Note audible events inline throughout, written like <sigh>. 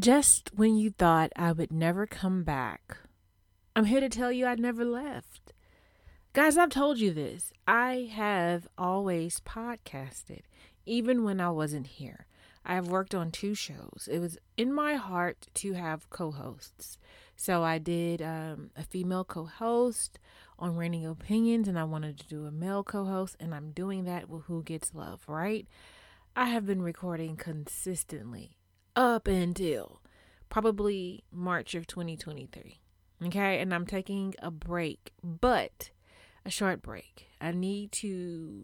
Just when you thought I would never come back, I'm here to tell you I never left. Guys, I've told you this. I have always podcasted, even when I wasn't here. I've worked on two shows. It was in my heart to have co hosts. So I did um, a female co host on Raining Opinions, and I wanted to do a male co host, and I'm doing that with Who Gets Love, right? I have been recording consistently up until probably March of 2023. Okay, and I'm taking a break, but a short break. I need to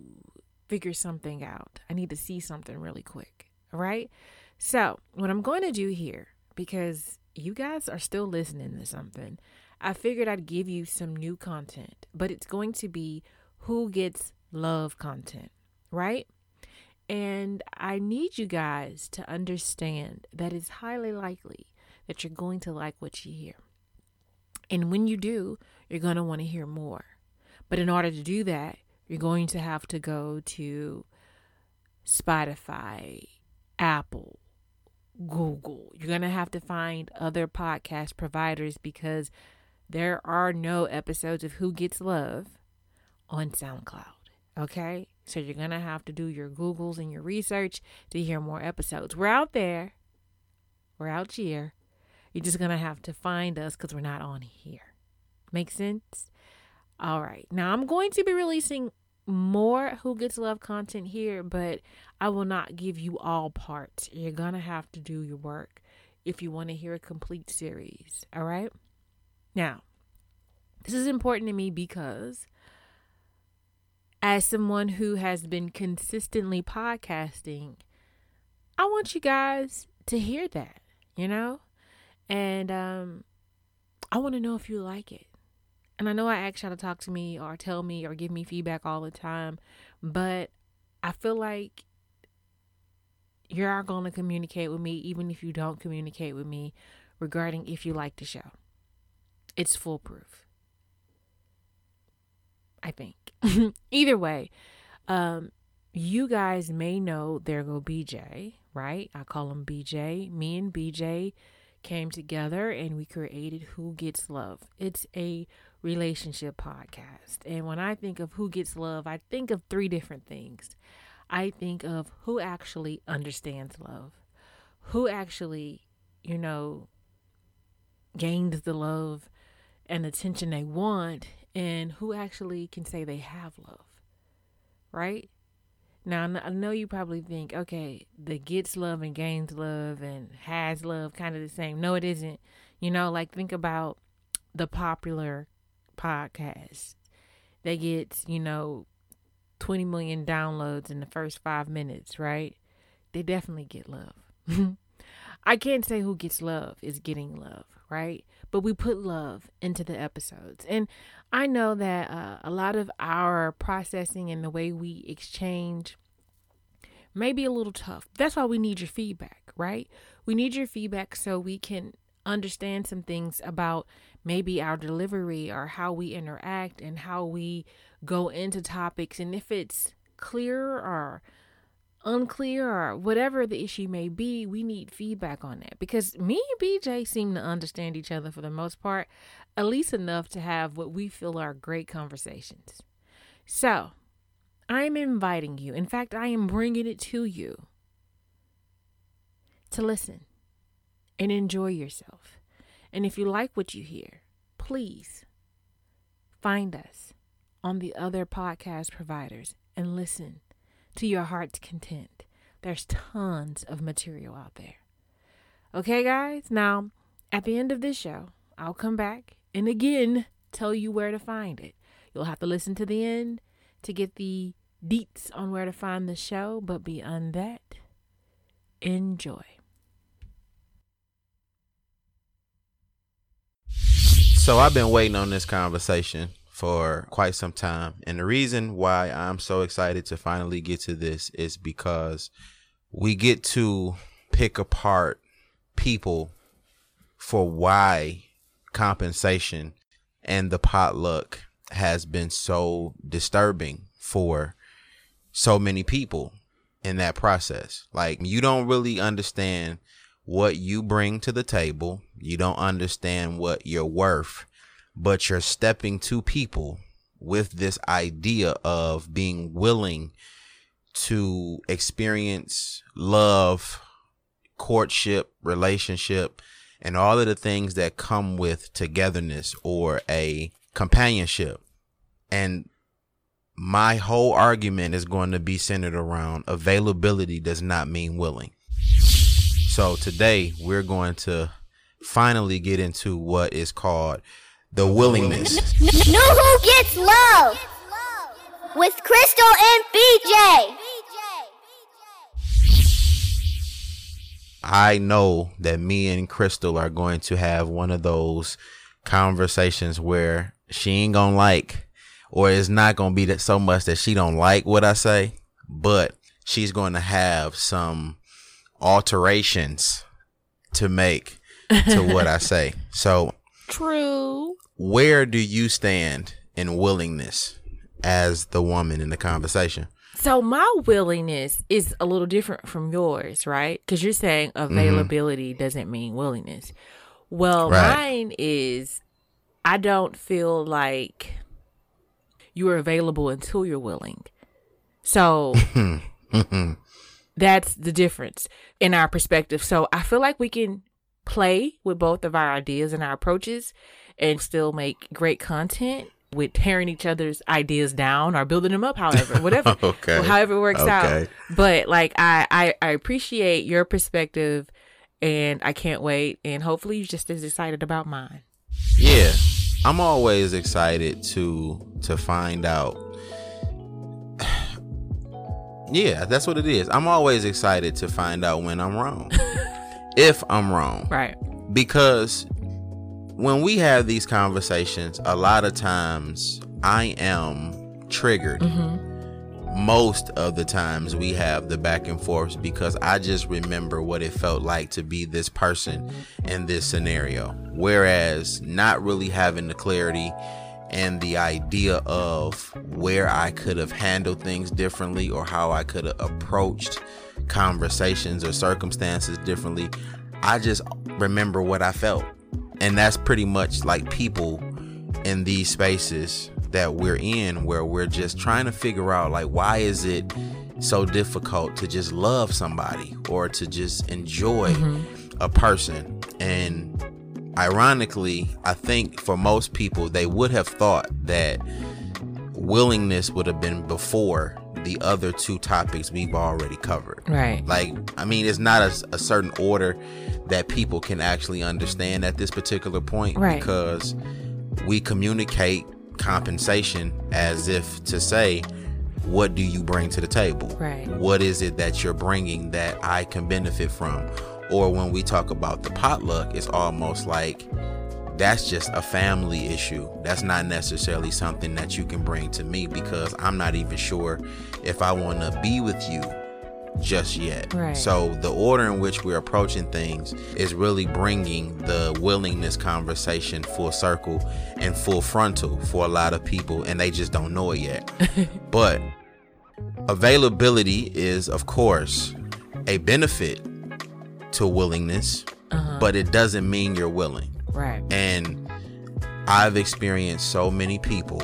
figure something out. I need to see something really quick. All right. So, what I'm going to do here, because you guys are still listening to something, I figured I'd give you some new content, but it's going to be who gets love content, right? And I need you guys to understand that it's highly likely that you're going to like what you hear. And when you do, you're going to want to hear more. But in order to do that, you're going to have to go to Spotify, Apple, Google. You're going to have to find other podcast providers because there are no episodes of Who Gets Love on SoundCloud. Okay? So you're going to have to do your Googles and your research to hear more episodes. We're out there. We're out here. You're just going to have to find us because we're not on here. Make sense? All right. Now I'm going to be releasing more Who Gets Love content here, but I will not give you all parts. You're going to have to do your work if you want to hear a complete series. All right. Now, this is important to me because as someone who has been consistently podcasting, I want you guys to hear that, you know? And um I want to know if you like it. And I know I ask y'all to talk to me or tell me or give me feedback all the time, but I feel like you're going to communicate with me even if you don't communicate with me regarding if you like the show. It's foolproof. I think. <laughs> Either way, um, you guys may know there go BJ, right? I call him BJ. Me and BJ came together and we created Who Gets Love. It's a relationship podcast. And when I think of Who Gets Love, I think of three different things. I think of who actually understands love, who actually, you know, gains the love and attention they want, and who actually can say they have love, right? Now, I know you probably think, okay, the gets love and gains love and has love kind of the same. No, it isn't. You know, like think about the popular podcast. They get, you know, 20 million downloads in the first five minutes, right? They definitely get love. <laughs> I can't say who gets love is getting love, right? But we put love into the episodes. And I know that uh, a lot of our processing and the way we exchange may be a little tough. That's why we need your feedback, right? We need your feedback so we can understand some things about maybe our delivery or how we interact and how we go into topics. And if it's clear or unclear or whatever the issue may be, we need feedback on that because me and BJ seem to understand each other for the most part, at least enough to have what we feel are great conversations. So, I'm inviting you, in fact, I am bringing it to you to listen and enjoy yourself. And if you like what you hear, please find us on the other podcast providers and listen to your heart's content. There's tons of material out there. Okay, guys? Now, at the end of this show, I'll come back and again tell you where to find it. You'll have to listen to the end to get the deets on where to find the show, but beyond that, enjoy. So I've been waiting on this conversation for quite some time. And the reason why I'm so excited to finally get to this is because we get to pick apart people for why compensation and the potluck has been so disturbing for so many people in that process. Like you don't really understand what you bring to the table. You don't understand what you're worth, but you're stepping to people with this idea of being willing to experience love, courtship, relationship, and all of the things that come with togetherness or a companionship. And my whole argument is going to be centered around availability does not mean willing. So today we're going to finally get into what is called the willingness. Know who gets love with Christal and BJ. I know that me and Christal are going to have one of those conversations where she ain't gonna like, or it's not gonna be that so much that she don't like what I say, but she's going to have some alterations to make to what I <laughs> say. So, True. where do you stand in willingness as the woman in the conversation? So my willingness is a little different from yours, right? Because you're saying mm-hmm. availability doesn't mean willingness. Well, Right. mine is I don't feel like you are available until you're willing. So <laughs> that's the difference in our perspective. So I feel like we can play with both of our ideas and our approaches and still make great content with tearing each other's ideas down or building them up, however, <laughs> whatever, Okay. however it works out. But like, I, I, I appreciate your perspective and I can't wait. And hopefully you're just as excited about mine. Yeah, I'm always excited to to find out. <sighs> Yeah, that's what it is. I'm always excited to find out when I'm wrong. <laughs> if I'm wrong. Right. Because when we have these conversations, a lot of times I am triggered. Mm-hmm. Most of the times we have the back and forth because I just remember what it felt like to be this person in this scenario. Whereas not really having the clarity and the idea of where I could have handled things differently or how I could have approached conversations or circumstances differently. I just remember what I felt. And that's pretty much like people in these spaces that we're in where we're just trying to figure out like why is it so difficult to just love somebody or to just enjoy mm-hmm. a person? And ironically i think for most people they would have thought that willingness would have been before the other two topics we've already covered Right. like i mean it's not a, a certain order that people can actually understand at this particular point Right. because we communicate compensation as if to say what do you bring to the table Right. what is it that you're bringing that i can benefit from or when we talk about the potluck it's almost like that's just a family issue. That's not necessarily something that you can bring to me because I'm not even sure if I want to be with you just yet. Right. So the order in which we're approaching things is really bringing the willingness conversation full circle and full frontal for a lot of people and they just don't know it yet. <laughs> but availability is of course a benefit to willingness, uh-huh. but it doesn't mean you're willing. Right. And I've experienced so many people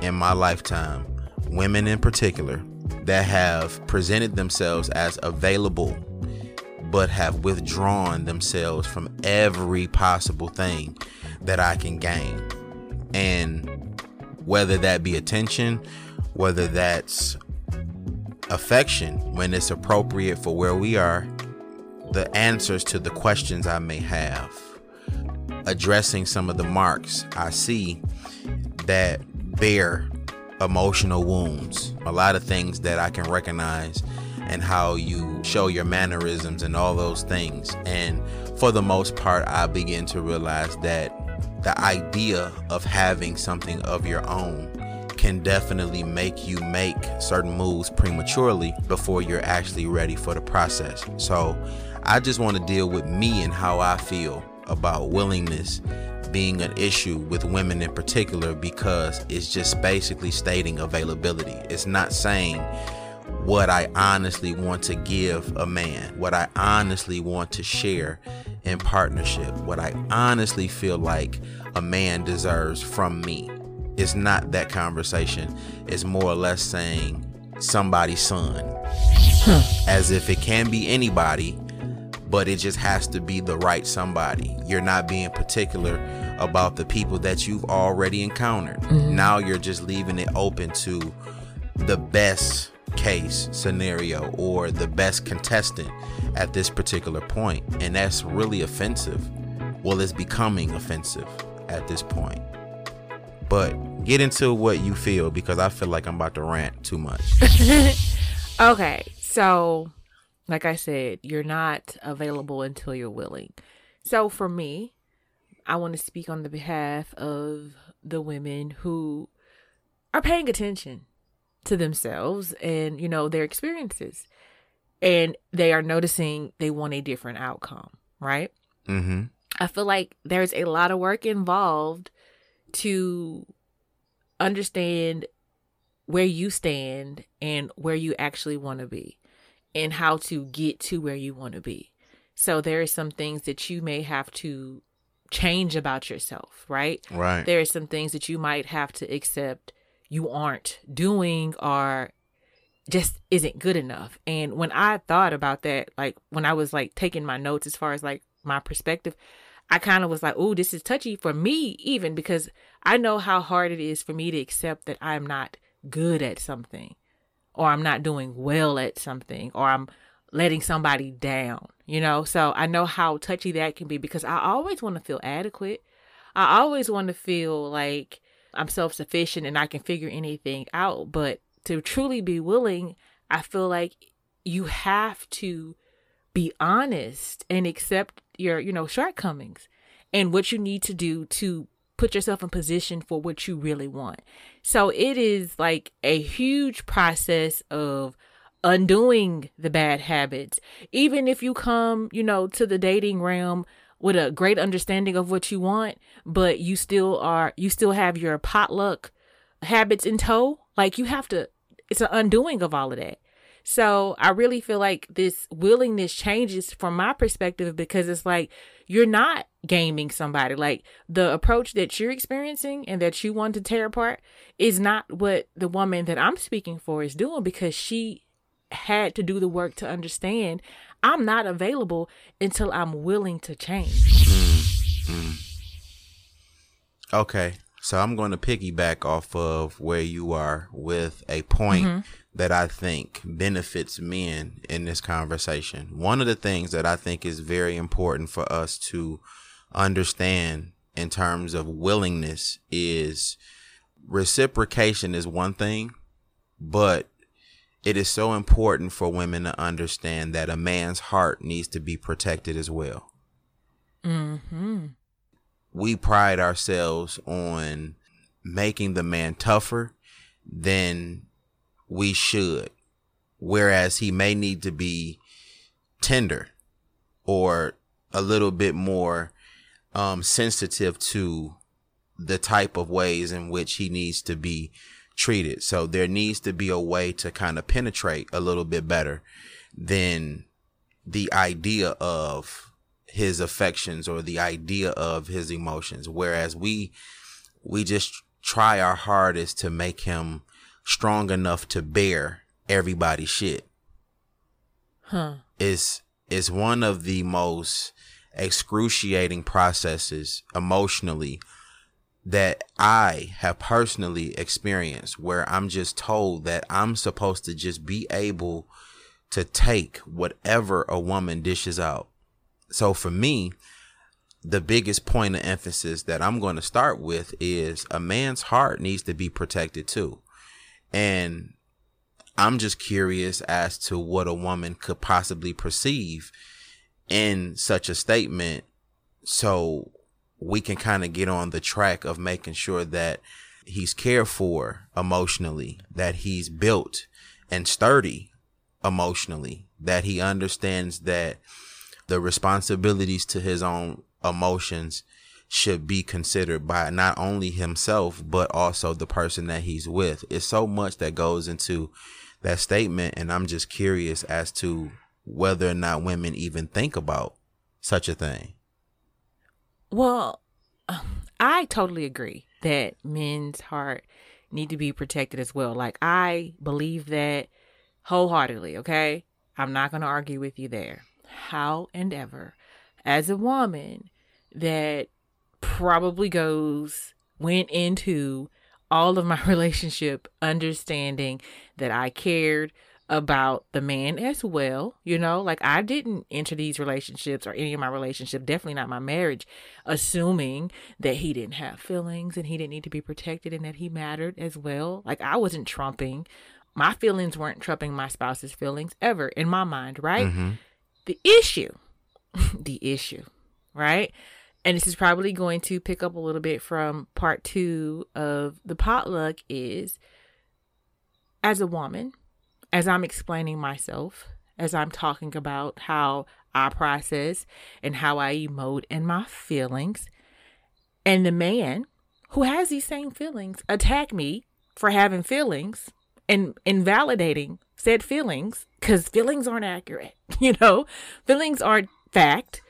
in my lifetime, women in particular, that have presented themselves as available, but have withdrawn themselves from every possible thing that I can gain. And whether that be attention, whether that's affection when it's appropriate for where we are, the answers to the questions I may have addressing some of the marks I see that bear emotional wounds. A lot of things that I can recognize and how you show your mannerisms and all those things. And for the most part, I begin to realize that the idea of having something of your own can definitely make you make certain moves prematurely before you're actually ready for the process. So I just want to deal with me and how I feel about willingness being an issue with women in particular because it's just basically stating availability. It's not saying what I honestly want to give a man, what I honestly want to share in partnership, what I honestly feel like a man deserves from me. It's not that conversation. It's more or less saying somebody's son. As if it can be anybody, but it just has to be the right somebody. You're not being particular about the people that you've already encountered. Mm-hmm. Now you're just leaving it open to the best case scenario or the best contestant at this particular point and that's really offensive well it's becoming offensive at this point but get into what you feel because i feel like i'm about to rant too much <laughs> okay so like i said you're not available until you're willing so for me i want to speak on the behalf of the women who are paying attention to themselves and, you know, their experiences. And they are noticing they want a different outcome, right? Mm-hmm. I feel like there's a lot of work involved to understand where you stand and where you actually want to be and how to get to where you want to be. So there are some things that you may have to change about yourself, right? Right. There are some things that you might have to accept you aren't doing or just isn't good enough. And when I thought about that, like when I was like taking my notes as far as like my perspective, I kind of was like, oh, this is touchy for me, even because I know how hard it is for me to accept that I'm not good at something or I'm not doing well at something or I'm letting somebody down, you know? So I know how touchy that can be because I always want to feel adequate. I always want to feel like I'm self sufficient and I can figure anything out. But to truly be willing, I feel like you have to be honest and accept your, you know, shortcomings and what you need to do to put yourself in position for what you really want. So it is like a huge process of undoing the bad habits. Even if you come, you know, to the dating realm with a great understanding of what you want, but you still are you still have your potluck habits in tow. Like you have to it's an undoing of all of that. So I really feel like this willingness changes from my perspective because it's like you're not gaming somebody. Like the approach that you're experiencing and that you want to tear apart is not what the woman that I'm speaking for is doing because she had to do the work to understand I'm not available until I'm willing to change. Mm-hmm. Okay. So I'm going to piggyback off of where you are with a point mm-hmm. that I think benefits men in this conversation. One of the things that I think is very important for us to understand in terms of willingness is reciprocation is one thing, but it is so important for women to understand that a man's heart needs to be protected as well. Mm-hmm. We pride ourselves on making the man tougher than we should, whereas he may need to be tender or a little bit more um, sensitive to the type of ways in which he needs to be treated. So there needs to be a way to kind of penetrate a little bit better than the idea of his affections or the idea of his emotions. Whereas we, we just try our hardest to make him strong enough to bear everybody's shit. Huh. It's, it's one of the most excruciating processes emotionally that I have personally experienced where I'm just told that I'm supposed to just be able to take whatever a woman dishes out. So for me, the biggest point of emphasis that I'm going to start with is a man's heart needs to be protected too. And I'm just curious as to what a woman could possibly perceive in such a statement. So we can kind of get on the track of making sure that he's cared for emotionally, that he's built and sturdy emotionally, that he understands that the responsibilities to his own emotions should be considered by not only himself but also the person that he's with. It's so much that goes into that statement and I'm just curious as to whether or not women even think about such a thing. Well, <sighs> I totally agree that men's heart need to be protected as well. Like I believe that wholeheartedly, okay? I'm not going to argue with you there. How and ever as a woman that probably goes went into all of my <laughs> relationship understanding that I cared about the man as well. You know, like I didn't enter these relationships or any of my relationships, definitely not my marriage, assuming that he didn't have feelings and he didn't need to be protected and that he mattered as well. Like I wasn't trumping. My feelings weren't trumping my spouse's feelings ever in my mind, right? Mm-hmm. The issue, <laughs> the issue, right? And this is probably going to pick up a little bit from part two of the potluck is as a woman, as I'm explaining myself, as I'm talking about how I process and how I emote and my feelings, and the man who has these same feelings attack me for having feelings and invalidating said feelings because feelings aren't accurate, <laughs> you know, feelings aren't fact.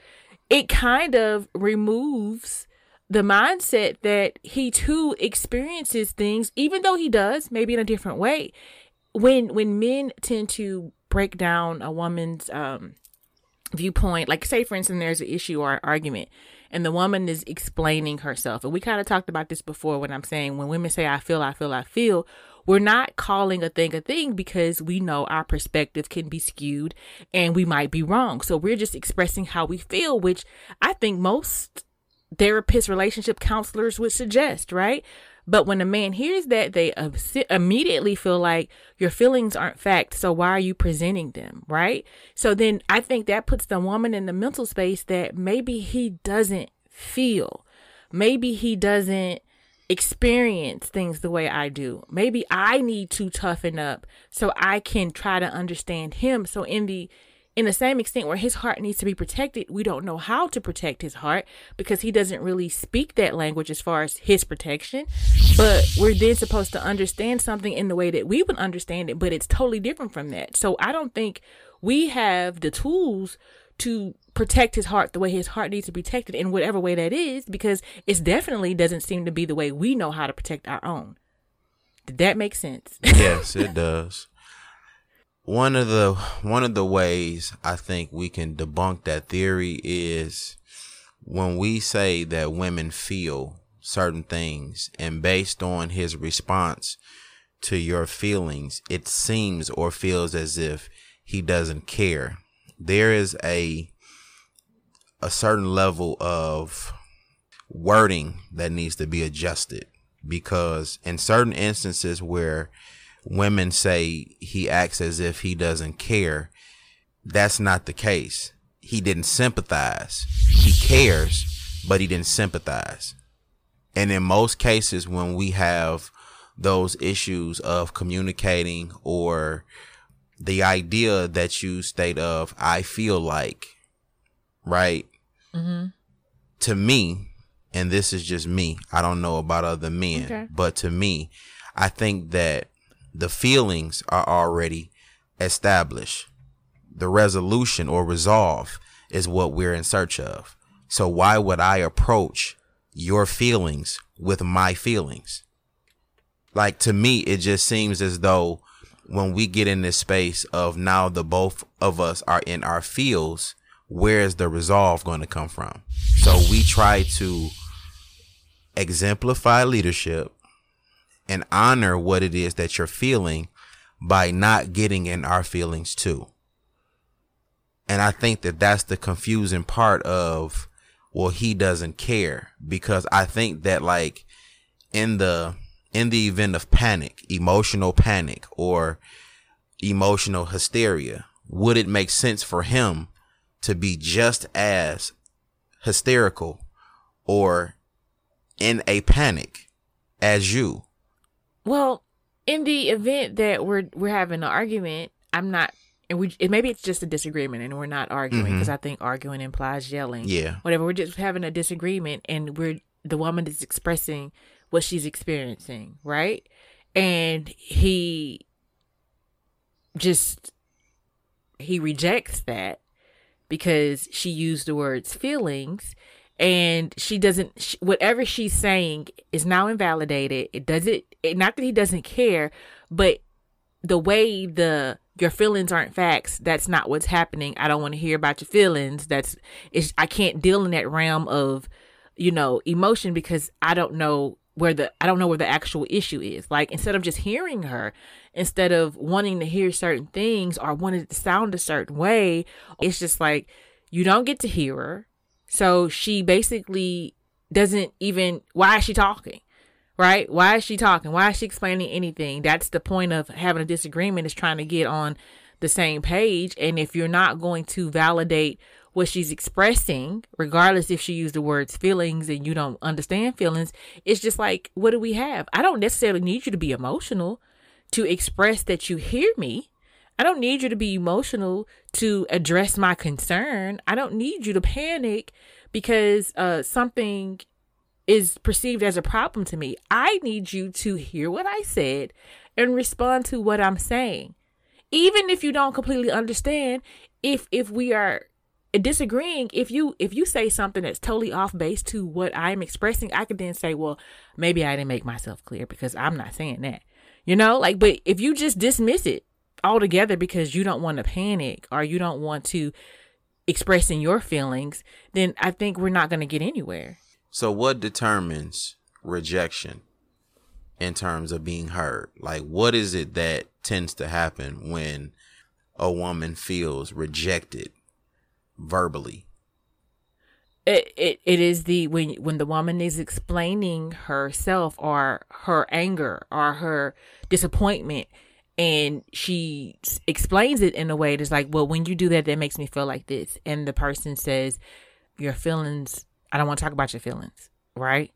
It kind of removes the mindset that he too experiences things, even though he does, maybe in a different way when when men tend to break down a woman's um viewpoint like say for instance there's an issue or an argument and the woman is explaining herself and we kind of talked about this before when i'm saying when women say i feel i feel i feel we're not calling a thing a thing because we know our perspective can be skewed and we might be wrong. So we're just expressing how we feel which i think most therapists relationship counselors would suggest right but when a man hears that, they immediately feel like your feelings aren't fact. So why are you presenting them? Right. So then I think that puts the woman in the mental space that maybe he doesn't feel. Maybe he doesn't experience things the way I do. Maybe I need to toughen up so I can try to understand him. So in the in the same extent where his heart needs to be protected, we don't know how to protect his heart because he doesn't really speak that language as far as his protection. But we're then supposed to understand something in the way that we would understand it, but it's totally different from that. So I don't think we have the tools to protect his heart the way his heart needs to be protected in whatever way that is because it definitely doesn't seem to be the way we know how to protect our own. Did that make sense? yes, it <laughs> does one of the one of the ways I think we can debunk that theory is when we say that women feel certain things and based on his response to your feelings it seems or feels as if he doesn't care. There is a a certain level of wording that needs to be adjusted because in certain instances where women say he acts as if he doesn't care. That's not the case. He didn't sympathize. He cares, but he didn't sympathize. And in most cases, when we have those issues of communicating or the idea that you state of, I feel like, right? Mm-hmm. To me, and this is just me, I don't know about other men, okay. but to me, I think that the feelings are already established. The resolution or resolve is what we're in search of. So why would I approach your feelings with my feelings? Like to me, it just seems as though when we get in this space of now the both of us are in our fields, where is the resolve going to come from? So we try to exemplify leadership and honor what it is that you're feeling by not getting in our feelings too. And I think that that's the confusing part of, well, he doesn't care because I think that like in the, in the event of panic, emotional panic or emotional hysteria, would it make sense for him to be just as hysterical or in a panic as you? Well, in the event that we're we're having an argument, I'm not and we it, maybe it's just a disagreement and we're not arguing because mm-hmm. I think arguing implies yelling. Yeah. Whatever. We're just having a disagreement and we're the woman is expressing what she's experiencing, right? And he just he rejects that because she used the words feelings and she doesn't sh whatever she's saying is now invalidated it doesn't it, not that he doesn't care but the way the your feelings aren't facts that's not what's happening i don't want to hear about your feelings that's it's i can't deal in that realm of you know emotion because i don't know where the I don't know where the actual issue is. Like instead of just hearing her, instead of wanting to hear certain things or wanting to sound a certain way, it's just like you don't get to hear her. So she basically doesn't even why is she talking? Right? Why is she talking? Why is she explaining anything? That's the point of having a disagreement is trying to get on the same page. And if you're not going to validate what she's expressing, regardless if she used the words feelings and you don't understand feelings, it's just like, what do we have? I don't necessarily need you to be emotional to express that you hear me. I don't need you to be emotional to address my concern. I don't need you to panic because uh, something is perceived as a problem to me. I need you to hear what I said and respond to what I'm saying. Even if you don't completely understand, if if we are disagreeing if you if you say something that's totally off base to what i'm expressing i could then say well maybe i didn't make myself clear because i'm not saying that you know like but if you just dismiss it altogether because you don't want to panic or you don't want to expressing your feelings then i think we're not going to get anywhere. So what determines rejection in terms of being heard? Like what is it that tends to happen when a woman feels rejected verbally? It, it it is the when when the woman is explaining herself or her anger or her disappointment and she explains it in a way that's like well when you do that that makes me feel like this. And the person says your feelings i don't want to talk about your feelings right?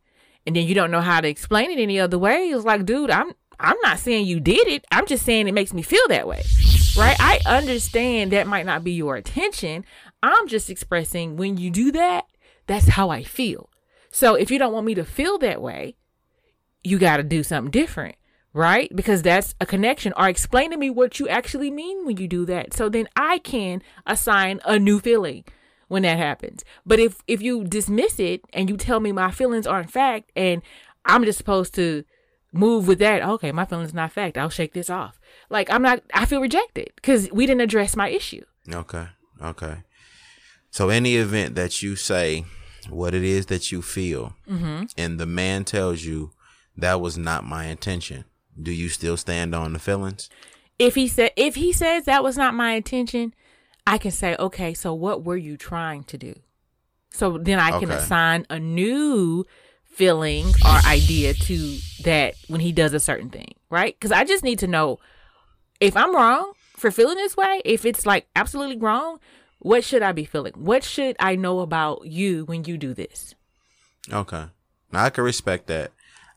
And then you don't know how to explain it any other way. It's like dude i'm i'm not saying you did it. I'm just saying it makes me feel that way right? I understand that might not be your intention I'm just expressing when you do that, that's how I feel. So if you don't want me to feel that way, you got to do something different, right? Because that's a connection. Or explain to me what you actually mean when you do that. So then I can assign a new feeling when that happens. But if if you dismiss it and you tell me my feelings aren't fact and I'm just supposed to move with that, okay, my feelings not fact. I'll shake this off. Like I'm not I feel rejected cuz we didn't address my issue. Okay. Okay. So, any event that you say what it is that you feel, mm-hmm. and the man tells you that was not my intention, do you still stand on the feelings? If he said if he says that was not my intention, I can say, okay, so what were you trying to do? So then I can okay. assign a new feeling or idea to that when he does a certain thing, right? Because I just need to know if I'm wrong for feeling this way, if it's like absolutely wrong, what should I be feeling? What should I know about you when you do this? Okay. Now I can respect that.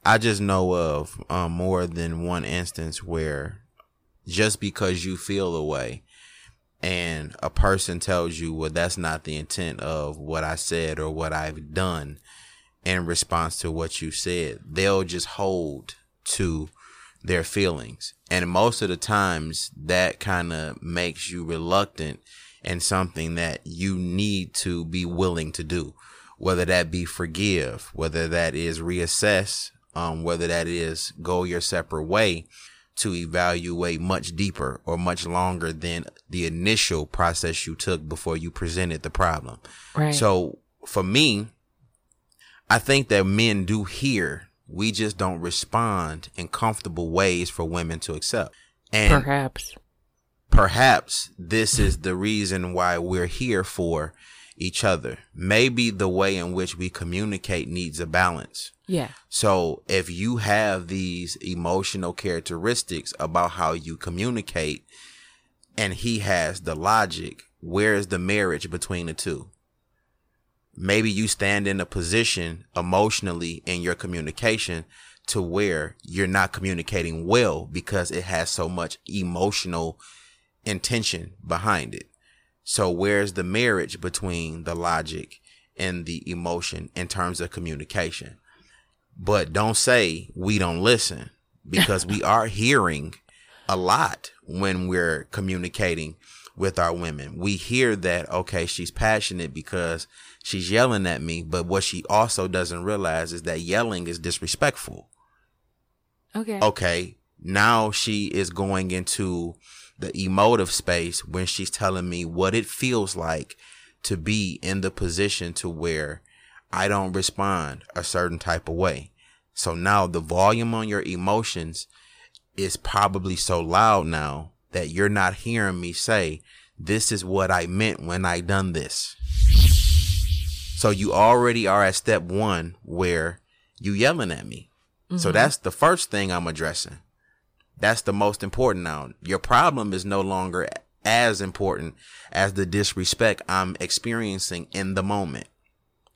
I just know of um, more than one instance where just because you feel a way and a person tells you, well, that's not the intent of what I said or what I've done in response to what you said, they'll just hold to their feelings. And most of the times that kind of makes you reluctant and something that you need to be willing to do, whether that be forgive, whether that is reassess, um, whether that is go your separate way to evaluate much deeper or much longer than the initial process you took before you presented the problem. Right. So for me, I think that men do hear. We just don't respond in comfortable ways for women to accept. And perhaps perhaps this is the reason why we're here for each other. Maybe the way in which we communicate needs a balance. Yeah. So if you have these emotional characteristics about how you communicate and he has the logic, where is the marriage between the two? Maybe you stand in a position emotionally in your communication to where you're not communicating well because it has so much emotional intention behind it. So where's the marriage between the logic and the emotion in terms of communication? But don't say we don't listen because we are hearing a lot when we're communicating with our women. We hear that, okay, she's passionate because she's yelling at me, but what she also doesn't realize is that yelling is disrespectful. Okay. Okay, now she is going into the emotive space when she's telling me what it feels like to be in the position to where I don't respond a certain type of way. So now the volume on your emotions is probably so loud now that you're not hearing me say, this is what I meant when I done this. So you already are at step one where you yelling at me. So mm-hmm. that's the first thing I'm addressing. That's the most important now. Your problem is no longer as important as the disrespect I'm experiencing in the moment.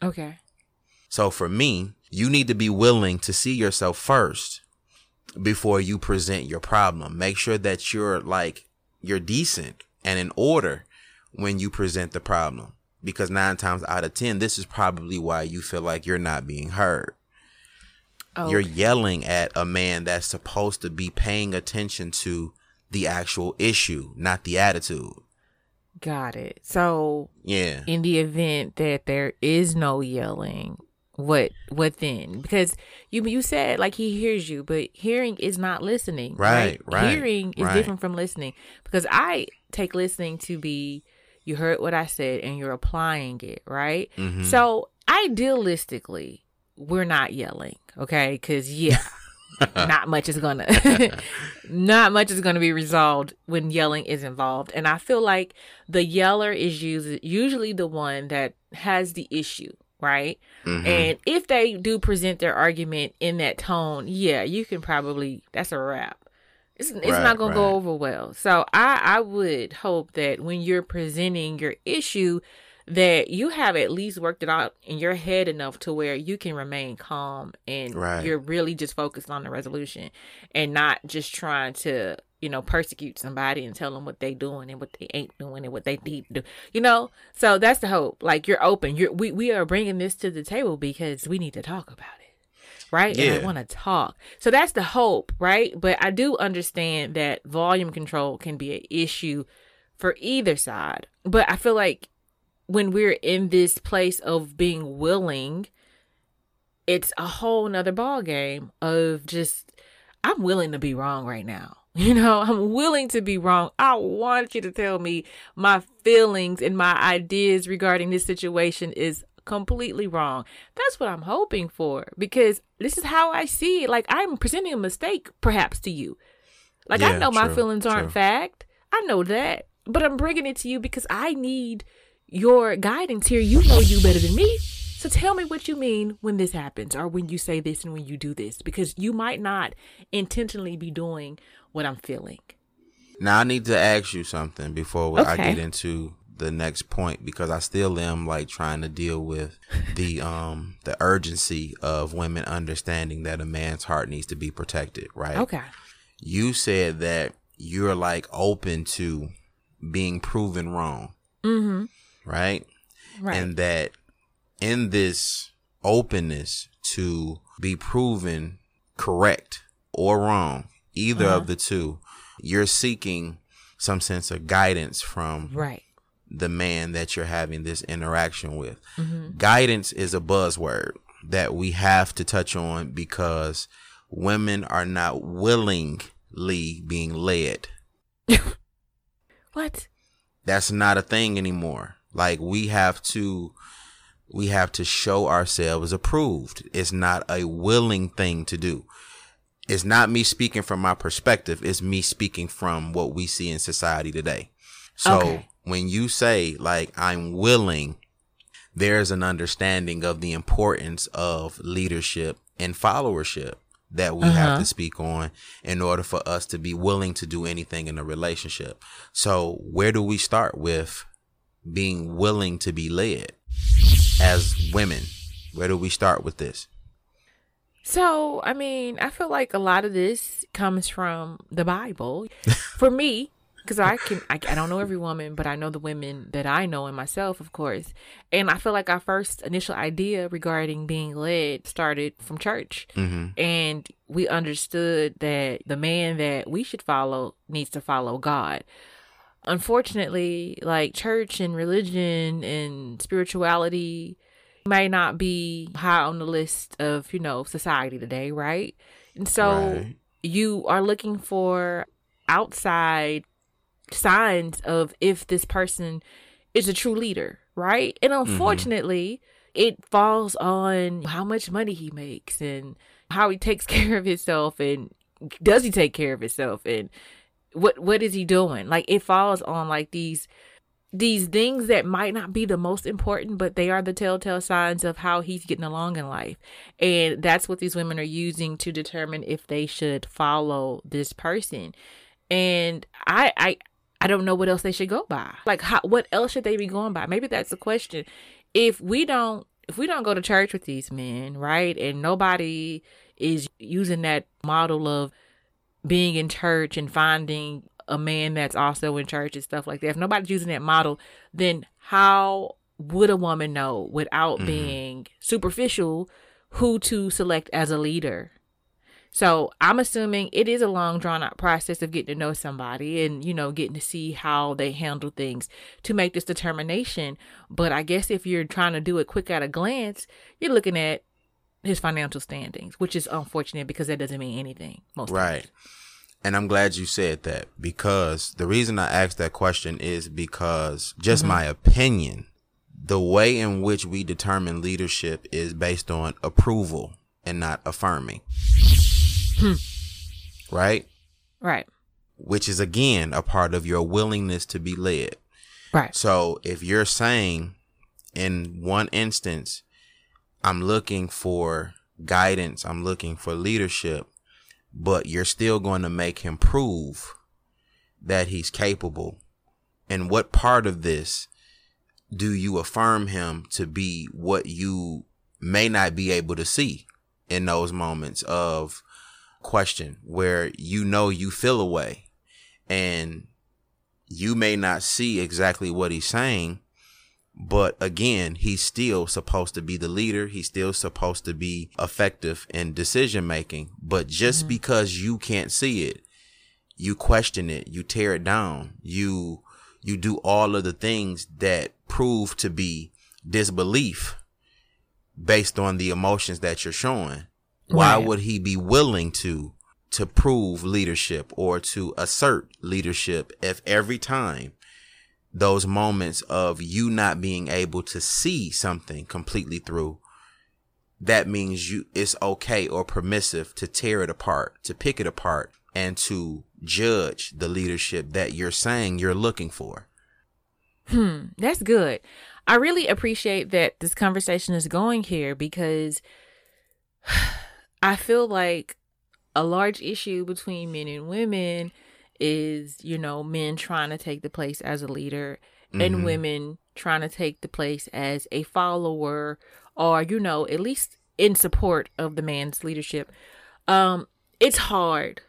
Okay. So for me, you need to be willing to see yourself first before you present your problem. Make sure that you're like, you're decent and in order when you present the problem. Because nine times out of 10, this is probably why you feel like you're not being heard. Oh, You're yelling at a man that's supposed to be paying attention to the actual issue, not the attitude. got it. So, Yeah. in the event that there is no yelling, what what then? Because you you said like he hears you, but hearing is not listening. Right, right, Hearing is right. different from listening because I take listening to be you heard what I said and you're applying it, right? Mhm. So idealistically, we're not yelling, okay? Because yeah, <laughs> not much is gonna, <laughs> not much is gonna be resolved when yelling is involved. And I feel like the yeller is usually the one that has the issue, right? Mhm. And if they do present their argument in that tone, yeah, you can probably that's a wrap. It's, it's Right, not gonna go over well. So I I would hope that when you're presenting your issue, that you have at least worked it out in your head enough to where you can remain calm and Right. you're really just focused on the resolution and not just trying to you know persecute somebody and tell them what they doing and what they ain't doing and what they need to do you know? So that's the hope. Like you're open. You're we, we are bringing this to the table because we need to talk about it right? And Yeah. i want to talk. So that's the hope right? But i do understand that volume control can be an issue for either side. But i feel like when we're in this place of being willing it's a whole nother ball game of just i'm willing to be wrong right now. <laughs> You know i'm willing to be wrong. I want you to tell me my feelings and my ideas regarding this situation is completely wrong. That's what i'm hoping for because this is how i see it. Like i'm presenting a mistake perhaps to you. Like i Yeah, know my feelings aren't true. fact. I know that but i'm bringing it to you because i need your guidance here you know you better than me so tell me what you mean when this happens or when you say this and when you do this because you might not intentionally be doing what I'm feeling. Now I need to ask you something before I get into the next point because I still am like trying to deal with <laughs> the um the urgency of women understanding that a man's heart needs to be protected, right? Okay. You said that you're like open to being proven wrong, Mhm. Right? Right. And that in this openness to be proven correct or wrong, either Uh-huh. of the two, you're seeking some sense of guidance from right. the man that you're having this interaction with. Mhm. Guidance is a buzzword that we have to touch on because women are not willingly being led. <laughs> What? That's not a thing anymore. Like we have to we have to show ourselves approved. It's not a willing thing to do. It's not me speaking from my perspective, it's me speaking from what we see in society today. So Okay. when you say like I'm willing, there's an understanding of the importance of leadership and followership that we have Uh-huh. to speak on in order for us to be willing to do anything in a relationship. So where do we start with being willing to be led as women? Where do we start with this? So, I mean, I feel like a lot of this comes from the Bible. <laughs> For me, because I can I, I don't know every woman, but I know the women that I know and myself, of course. And I feel like our first initial idea regarding being led started from church, Mm-hmm. and we understood that the man that we should follow needs to follow God. Unfortunately, like church and religion and spirituality may not be high on the list of, you know, society today, right? And so Right. you are looking for outside signs of if this person is a true leader, right? And mm-hmm. unfortunately, it falls on how much money he makes and how he takes <laughs> care of himself and does he take care of himself and what what is he doing? Like it falls on like these these things that might not be the most important, but they are the telltale signs of how he's getting along in life. And that's what these women are using to determine if they should follow this person. And I I I don't know what else they should go by. Like how what else should they be going by? Maybe that's the question. If we don't if we don't go to church with these men, right? And nobody is using that model of being in church and finding a man that's also in church and stuff like that. If nobody's using that model, then how would a woman know without Mhm. being superficial who to select as a leader? So I'm assuming it is a long drawn out process of getting to know somebody and, you know, getting to see how they handle things to make this determination. But I guess if you're trying to do it quick at a glance, you're looking at his financial standings, which is unfortunate because that doesn't mean anything most times. Right. And I'm glad you said that because the reason I asked that question is because just mm-hmm. my opinion, the way in which we determine leadership is based on approval and not affirming. Hmm. Right? Right. Which is again a part of your willingness to be led. Right. So if you're saying in one instance, I'm looking for guidance, I'm looking for leadership, but you're still going to make him prove that he's capable. And what part of this do you affirm him to be what you may not be able to see in those moments of question where you know you feel a way and you may not see exactly what he's saying, but again, he's still supposed to be the leader. He's still supposed to be effective in decision making. But just mm-hmm. because you can't see it, you question it, you tear it down, you you do all of the things that prove to be disbelief based on the emotions that you're showing. Why Right. would he be willing to to prove leadership or to assert leadership if every time those moments of you not being able to see something completely through that means you it's okay or permissive to tear it apart to pick it apart and to judge the leadership that you're saying you're looking for Hmm, that's good. I really appreciate that this conversation is going here because <sighs> I feel like a large issue between men and women is, you know, men trying to take the place as a leader and Mhm. women trying to take the place as a follower or, you know, at least in support of the man's leadership. Um, it's hard.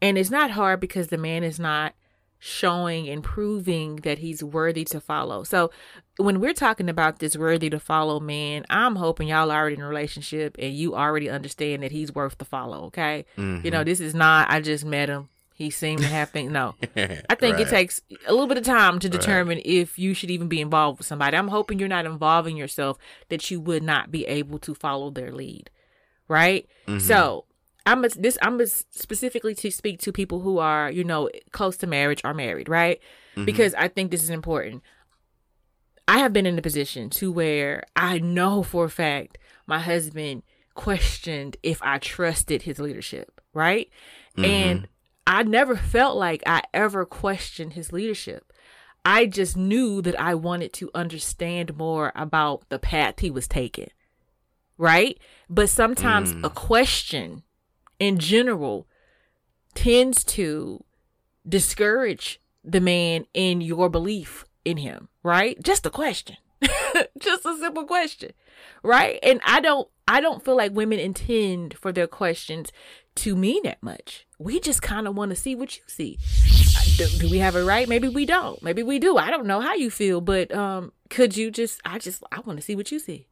And it's not hard because the man is not showing and proving that he's worthy to follow. So when we're talking about this worthy to follow man, I'm hoping y'all are already in a relationship and you already understand that he's worth the follow, okay? You know, this is not I just met him. He seemed to have things no. <laughs> I think it takes a little bit of time to determine if you should even be involved with somebody. I'm hoping you're not involving yourself that you would not be able to follow their lead. Right? Mm-hmm. So I'm a, this I'm a, specifically to speak to people who are, you know, close to marriage or married, right? Mm-hmm. Because I think this is important. I have been in a position to where I know for a fact my husband questioned if I trusted his leadership, right? And mm-hmm. I never felt like I ever questioned his leadership. I just knew that I wanted to understand more about the path he was taking, right? But sometimes hmm. a question in general tends to discourage the man in your belief in him, right? Just a question. <laughs> Just a simple question. Right? And I don't I don't feel like women intend for their questions to mean that much. We just kind of want to see what you see. do, do we have it right? Maybe we don't. Maybe we do. I don't know how you feel, but um, could you just? I just I want to see what you see,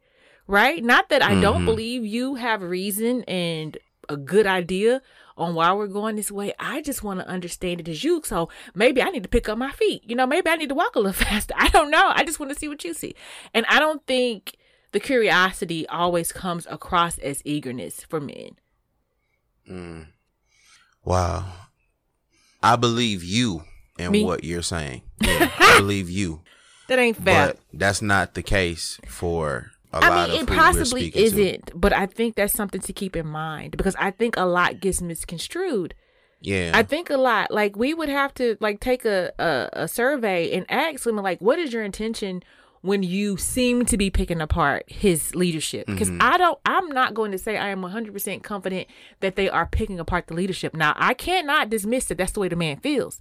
right? Not that I don't Mhm. believe you have reason and a good idea on why we're going this way. I just want to understand it as you. So maybe I need to pick up my feet. You know, maybe I need to walk a little <laughs> faster. I don't know. I just want to see what you see. And I don't think the curiosity always comes across as eagerness for men. Mm. Wow. I believe you in Me? what you're saying. Yeah, I <laughs> believe you. That ain't fair. But that's not the case for a I lot mean, of it possibly isn't, but I think that's something to keep in mind because I think a lot gets misconstrued. Yeah. I think a lot. Like we would have to like take a, a a survey and ask women like, what is your intention when you seem to be picking apart his leadership? Because Mhm. I don't. I'm not going to say I am 100 percent confident that they are picking apart the leadership. Now I cannot dismiss that that's the way the man feels.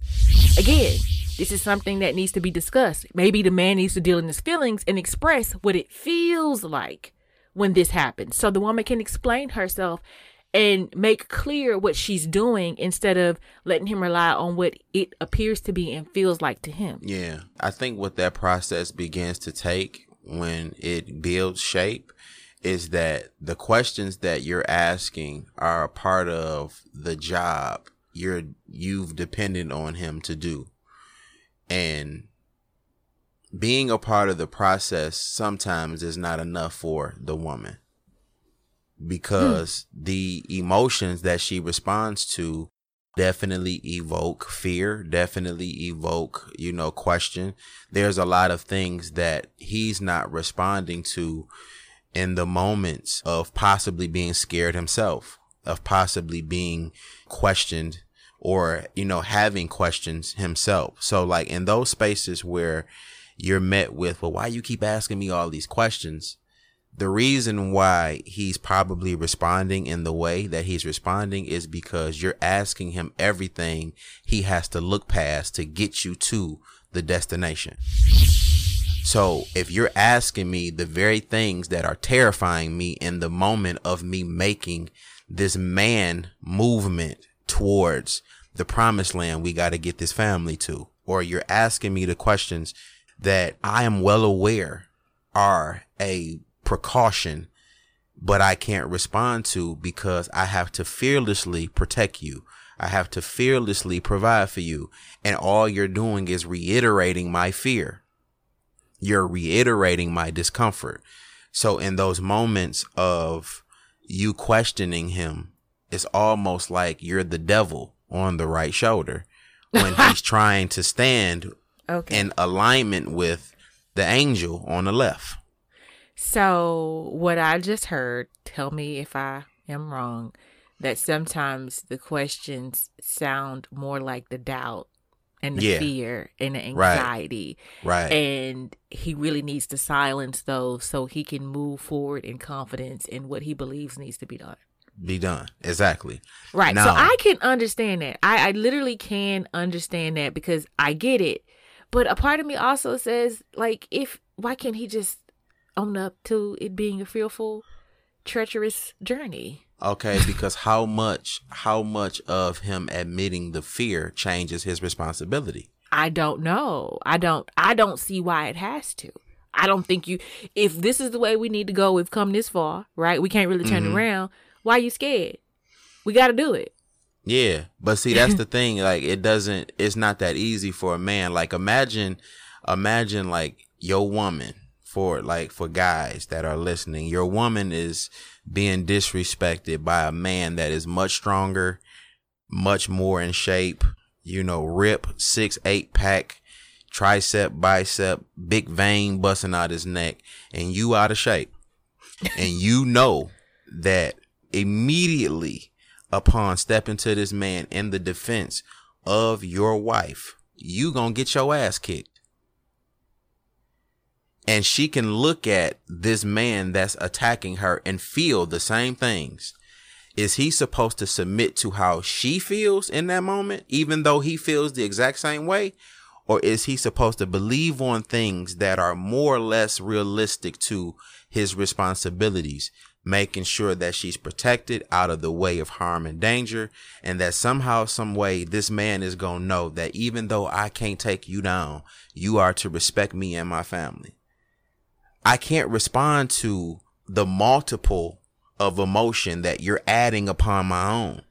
Again. This is something that needs to be discussed. Maybe the man needs to deal in his feelings and express what it feels like when this happens. So the woman can explain herself and make clear what she's doing instead of letting him rely on what it appears to be and feels like to him. Yeah. I think what that process begins to take when it builds shape is that the questions that you're asking are a part of the job you're you've depended on him to do. And being a part of the process sometimes is not enough for the woman because the emotions that she responds to definitely evoke fear, definitely evoke, you know, question. There's a lot of things that he's not responding to in the moments of possibly being scared himself, of possibly being questioned or, you know, having questions himself. So like in those spaces where you're met with, well, why you keep asking me all these questions? The reason why he's probably responding in the way that he's responding is because you're asking him everything he has to look past to get you to the destination. So if you're asking me the very things that are terrifying me in the moment of me making this man movement towards the promised land we got to get this family to, or you're asking me the questions that I am well aware are a precaution, but I can't respond to because I have to fearlessly protect you. I have to fearlessly provide for you. And all you're doing is reiterating my fear. You're reiterating my discomfort. So in those moments of you questioning him, it's almost like you're the devil on the right shoulder when <laughs> he's trying to stand Okay. in alignment with the angel on the left. So, what I just heard, tell me if I am wrong, that sometimes the questions sound more like the doubt and the Yeah. fear and the anxiety. Right. And he really needs to silence those so he can move forward in confidence in what he believes needs to be done. Be done. Exactly. Right. So I can understand that. I, I literally can understand that because I get it. But a part of me also says, like, if why can't he just own up to it being a fearful, treacherous journey? Okay, <laughs> because how much how much of him admitting the fear changes his responsibility? I don't know. I don't I don't see why it has to. I don't think you if this is the way we need to go, we've come this far, right? We can't really turn Mhm. around. Why are you scared? We gotta do it. Yeah, but see that's <laughs> the thing like it doesn't it's not that easy for a man. Like imagine imagine like your woman for like for guys that are listening. Your woman is being disrespected by a man that is much stronger, much more in shape, you know, rip, 6 8 pack, tricep, bicep, big vein busting out his neck and you out of shape. and you know that immediately upon stepping to this man in the defense of your wife, you gonna get your ass kicked. And she can look at this man that's attacking her and feel the same things. Is he supposed to submit to how she feels in that moment, even though he feels the exact same way? Or is he supposed to believe on things that are more or less realistic to his responsibilities? making sure that she's protected out of the way of harm and danger and that somehow some way this man is going to know that even though I can't take you down you are to respect me and my family I can't respond to the multiple of emotion that you're adding upon my own.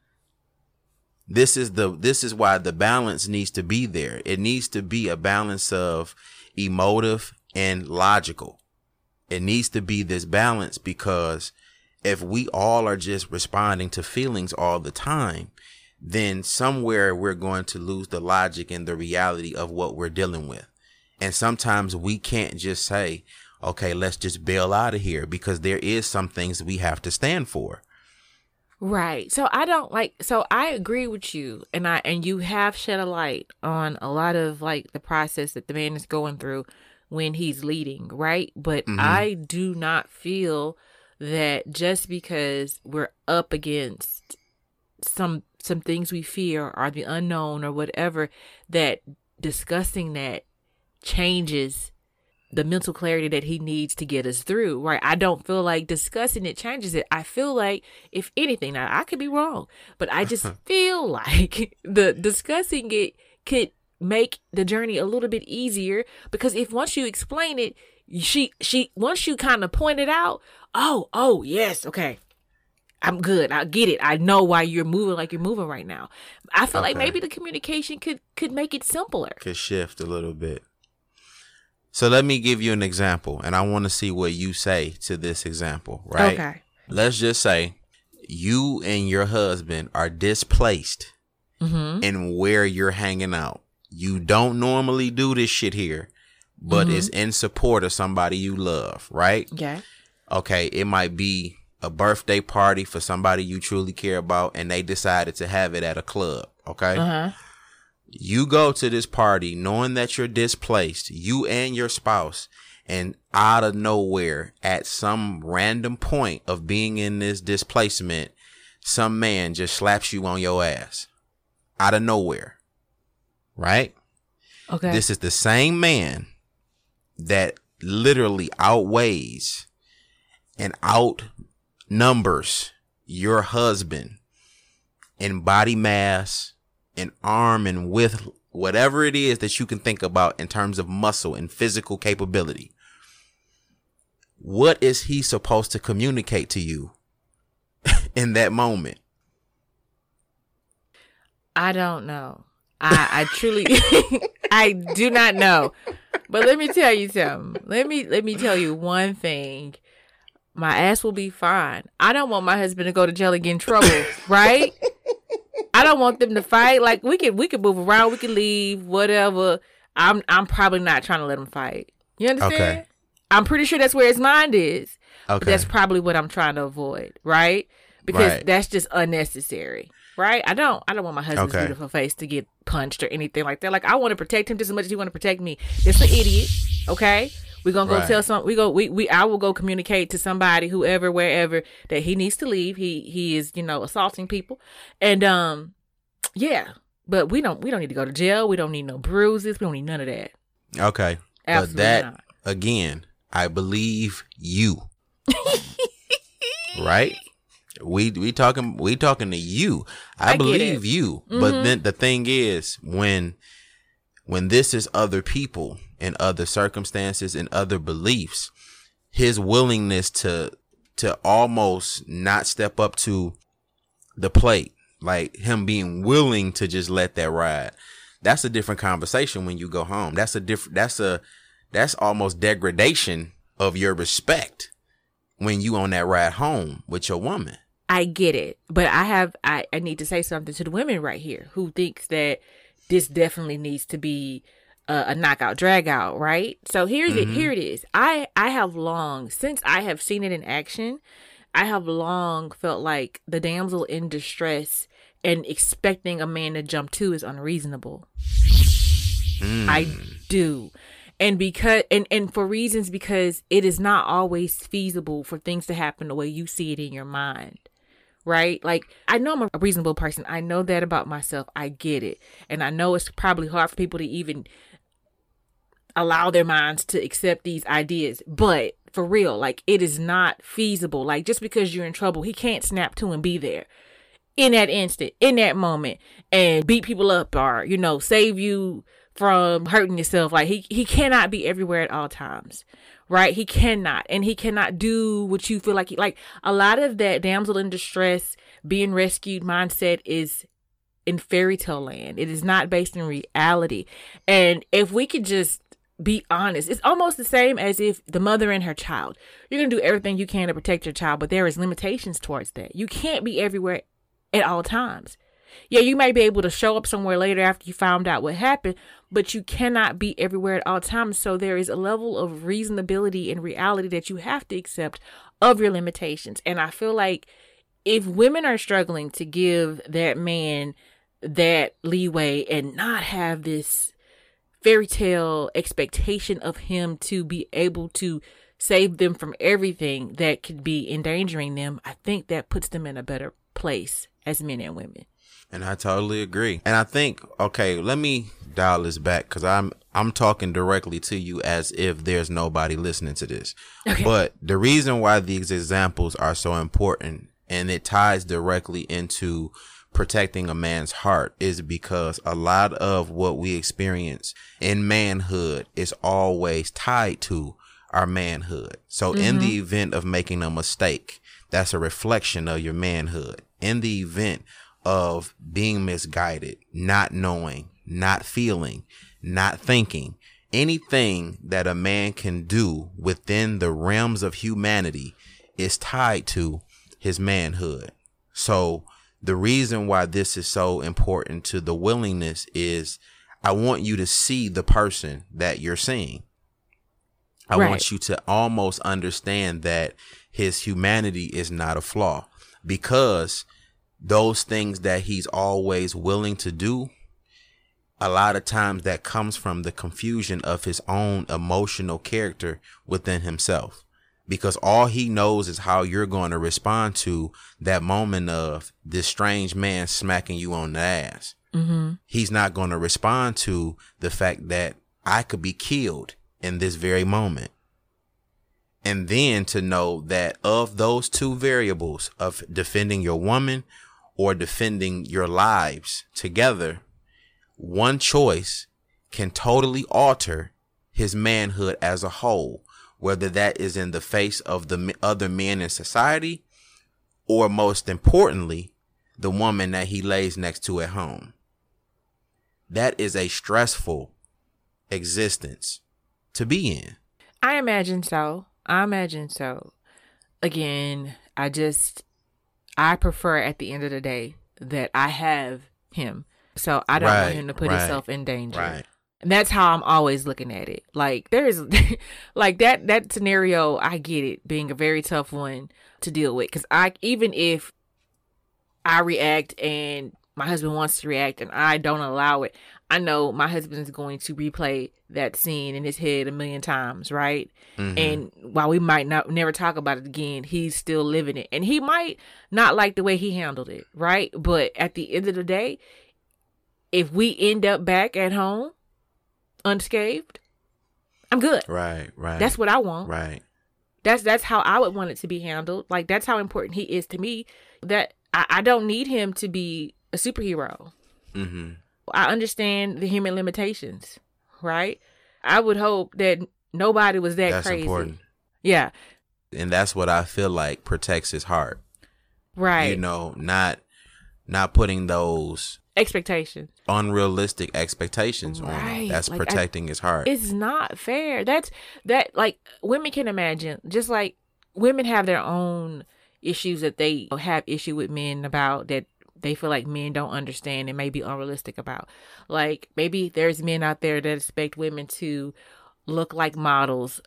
This is the this is why the balance needs to be there. It needs to be a balance of emotive and logical. It needs to be this balance because if we all are just responding to feelings all the time, then somewhere we're going to lose the logic and the reality of what we're dealing with. And sometimes we can't just say, okay, let's just bail out of here because there is some things we have to stand for. Right. So I don't like so I agree with you and I and you have shed a light on a lot of like the process that the man is going through when he's leading, right? But mm-hmm. I do not feel that just because we're up against some some things we fear or the unknown or whatever that discussing that changes the mental clarity that he needs to get us through right? I don't feel like discussing it changes it. I feel like if anything now i could be wrong but i just <laughs> feel like <laughs> the discussing it could make the journey a little bit easier because if once you explain it she she once you kind of point it out oh oh yes okay i'm good i get it i know why you're moving like you're moving right now. I feel okay. like maybe the communication could could make it simpler. Could shift a little bit so let me give you an example and i want to see what you say to this example right okay let's just say you and your husband are displaced mm-hmm. in where you're hanging out you don't normally do this shit here, but mm-hmm. it's in support of somebody you love, right? Yeah. Okay, it might be a birthday party for somebody you truly care about, and they decided to have it at a club. Okay. Uh-huh. You go to this party knowing that you're displaced, you and your spouse, and out of nowhere, at some random point of being in this displacement, some man just slaps you on your ass out of nowhere right? Okay. This is the same man that literally outweighs and outnumbers your husband in body mass, in arm and with whatever it is that you can think about in terms of muscle and physical capability. What is he supposed to communicate to you <laughs> in that moment? I don't know. I, I truly, <laughs> I do not know. But let me tell you something. Let me let me tell you one thing. My ass will be fine. I don't want my husband to go to jail and get in trouble, right? <laughs> I don't want them to fight. Like we can we can move around, we can leave, whatever. I'm I'm probably not trying to let him fight. You understand? Okay. I'm pretty sure that's where his mind is. Okay. that's probably what I'm trying to avoid, right? Because right. that's just unnecessary right? I don't I don't want my husband's okay. beautiful face to get punched or anything like that. Like I want to protect him just as much as he want to protect me. It's an idiot, okay? We're gonna go right. tell some we go we, we I will go communicate to somebody, whoever, wherever, that he needs to leave. He he is, you know, assaulting people. And um yeah. But we don't we don't need to go to jail. We don't need no bruises. We don't need none of that. Okay. Absolutely but that not. again, I believe you. <laughs> right? We we talking we talking to you. I, I believe you. Mm-hmm. But then the thing is when when this is other people and other circumstances and other beliefs, his willingness to to almost not step up to the plate, like him being willing to just let that ride. That's a different conversation when you go home. That's a different that's a that's almost degradation of your respect when you on that ride home with your woman. I get it, but I have I, I need to say something to the women right here who thinks that this definitely needs to be a, a knockout drag out, right? So here's mm-hmm. it here it is. I I have long since I have seen it in action, I have long felt like the damsel in distress and expecting a man to jump to is unreasonable. Mm. I do. And because and and for reasons because it is not always feasible for things to happen the way you see it in your mind right? Like, I know I'm a reasonable person. I know that about myself. I get it. And I know it's probably hard for people to even allow their minds to accept these ideas. But for real. Like it is not feasible. Like just because you're in trouble, he can't snap to and be there in that instant, in that moment, and beat people up or, you know, save you from hurting yourself. Like he he cannot be everywhere at all times. Right? He cannot. And he cannot do what you feel like he like a lot of that damsel in distress, being rescued mindset is in fairy tale land. It is not based in reality. And if we could just be honest, it's almost the same as if the mother and her child. You're going to do everything you can to protect your child, but there is limitations towards that. You can't be everywhere at all times. Yeah, you may be able to show up somewhere later after you found out what happened, but you cannot be everywhere at all times. So there is a level of reasonability and reality that you have to accept of your limitations. And I feel like if women are struggling to give that man that leeway and not have this fairy tale expectation of him to be able to save them from everything that could be endangering them, I think that puts them in a better place as men and women. And I totally agree. And I think okay, let me dial this back cuz I'm I'm talking directly to you as if there's nobody listening to this. Okay. But the reason why these examples are so important and it ties directly into protecting a man's heart is because a lot of what we experience in manhood is always tied to our manhood. So mm-hmm. in the mm-hmm. event of making a mistake, that's a reflection of your manhood. In the event of being misguided, not knowing, not feeling, not thinking, anything that a man can do within the realms of humanity is tied to his manhood. So the reason why this is so important to the willingness is I want you to see the person that you're seeing. I right. want you to almost understand that his humanity is not a flaw because those things that he's always willing to do a lot of times that comes from the confusion of his own emotional character within himself because all he knows is how you're going to respond to that moment of this strange man smacking you on the ass. Mm-hmm. He's not going to respond to the fact that I could be killed in this very moment. And then to know that of those two variables of defending your woman or defending your lives together, one choice can totally alter his manhood as a whole whether that is in the face of the other men in society or most importantly, the woman that he lays next to at home. That is a stressful existence to be in. I imagine so. I imagine so. Again, I just, I prefer at the end of the day that I have him. So I don't right, want him to put right, himself in danger. Right. And that's how I'm always looking at it. Like there's <laughs> like that that scenario, I get it being a very tough one to deal with cuz I even if I react and my husband wants to react and I don't allow it, I know my husband is going to replay that scene in his head a million times, right? Mm-hmm. And while we might not never talk about it again, he's still living it. And he might not like the way he handled it, right? But at the end of the day, if we end up back at home unscathed, I'm good. Right, right. That's what I want. Right. That's that's how I would want it to be handled. Like that's how important he is to me. That I, I don't need him to be a superhero. Mm-hmm. I understand the human limitations, right? I would hope that nobody was that that's crazy. Important. Yeah. And that's what I feel like protects his heart. Right. You know, not not putting those expectations unrealistic expectations right. on him. that's like, protecting I, his heart it's not fair that's that like women can imagine just like women have their own issues that they have issue with men about that they feel like men don't understand and may be unrealistic about like maybe there's men out there that expect women to look like models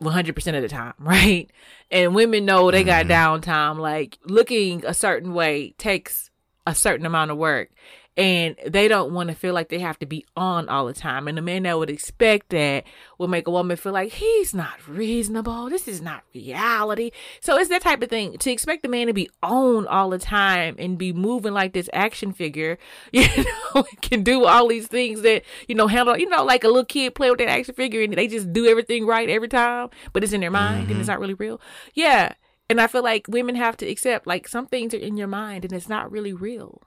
100% of the time, <laughs> right? And women know they got mm-hmm. downtime. Like looking a certain way takes a certain amount of work and they don't want to feel like they have to be on all the time. And the man that would expect that will make a woman feel like he's not reasonable. This is not reality. So it's that type of thing to expect the man to be on all the time and be moving like this action figure, <laughs> you know, can do all these things that, you know, handle, you know, like a little kid play with that action figure and they just do everything right every time, but it's in their mind mm-hmm. and it's not really real. Yeah. And I feel like women have to accept like some things are in your mind and it's not really real.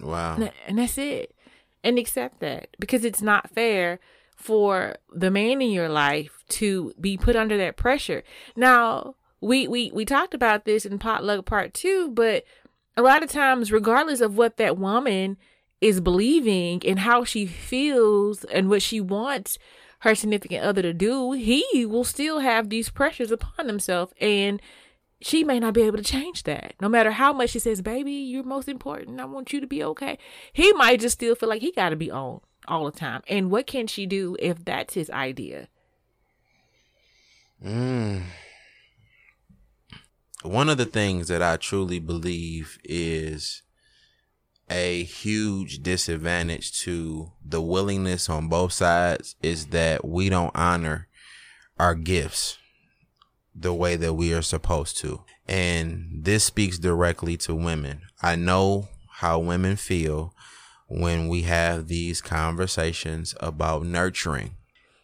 Wow. And that's it. And accept that because it's not fair for the man in your life to be put under that pressure. Now, we we we talked about this in potluck part 2, but a lot of times regardless of what that woman is believing and how she feels and what she wants her significant other to do, he will still have these pressures upon himself and she may not be able to change that. No matter how much she says, baby, you're most important. I want you to be okay. He might just still feel like he got to be on all the time. And what can she do if that's his idea? Mm. One of the things that I truly believe is a huge disadvantage to the willingness on both sides is that we don't honor our gifts the way that we are supposed to. And this speaks directly to women. I know how women feel when we have these conversations about nurturing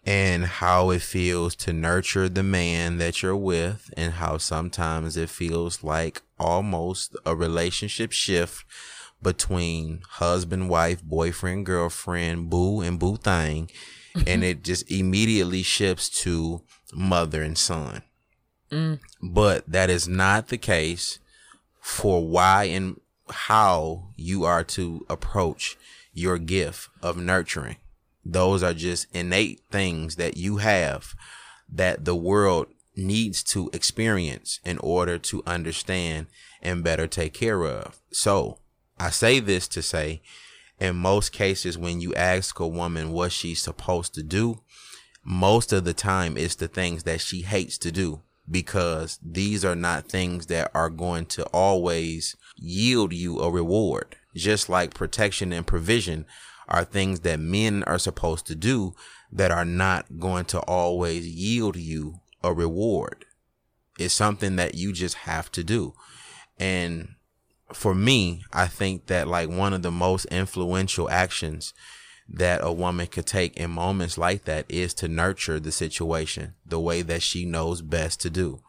and how it feels to nurture the man that you're with and how sometimes it feels like almost a relationship shift between husband, wife, boyfriend, girlfriend, boo and boo thing. and it just immediately shifts to mother and son. Mm. But that is not the case for why and how you are to approach your gift of nurturing. Those are just innate things that you have that the world needs to experience in order to understand and better take care of. So I say this to say, in most cases, when you ask a woman what she's supposed to do, most of the time it's the things that she hates to do because these are not things that are going to always yield you a reward. Just like protection and provision are things that men are supposed to do that are not going to always yield you a reward. It's something that you just have to do. And for me, I think that like one of the most influential actions that a woman could take in moments like that is to nurture the situation the way that she knows best to do.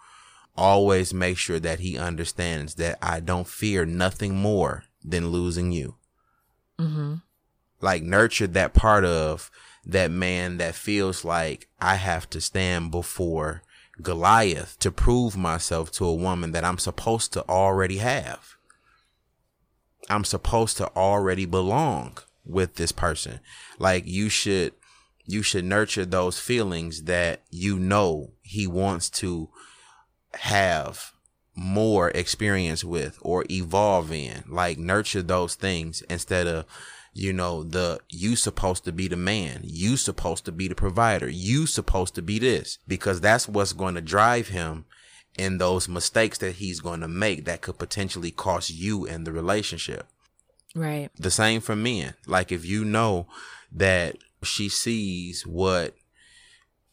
Always make sure that he understands that I don't fear nothing more than losing you. Mm-hmm. Like nurture that part of that man that feels like I have to stand before Goliath to prove myself to a woman that I'm supposed to already have. I'm supposed to already belong with this person. Like you should you should nurture those feelings that you know he wants to have more experience with or evolve in. Like nurture those things instead of you know the you supposed to be the man you supposed to be the provider you supposed to be this because that's what's going to drive him in those mistakes that he's going to make that could potentially cost you in the relationship Right. The same for men. Like if you know that she sees what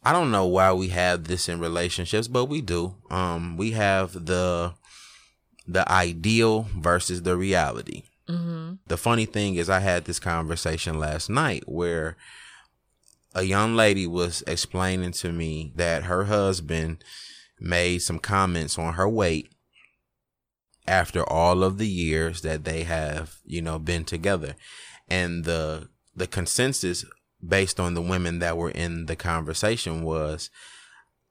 I don't know why we have this in relationships, but we do. Um, we have the the ideal versus the reality. Mm-hmm. The funny thing is, I had this conversation last night where a young lady was explaining to me that her husband made some comments on her weight after all of the years that they have, you know, been together. And the the consensus based on the women that were in the conversation was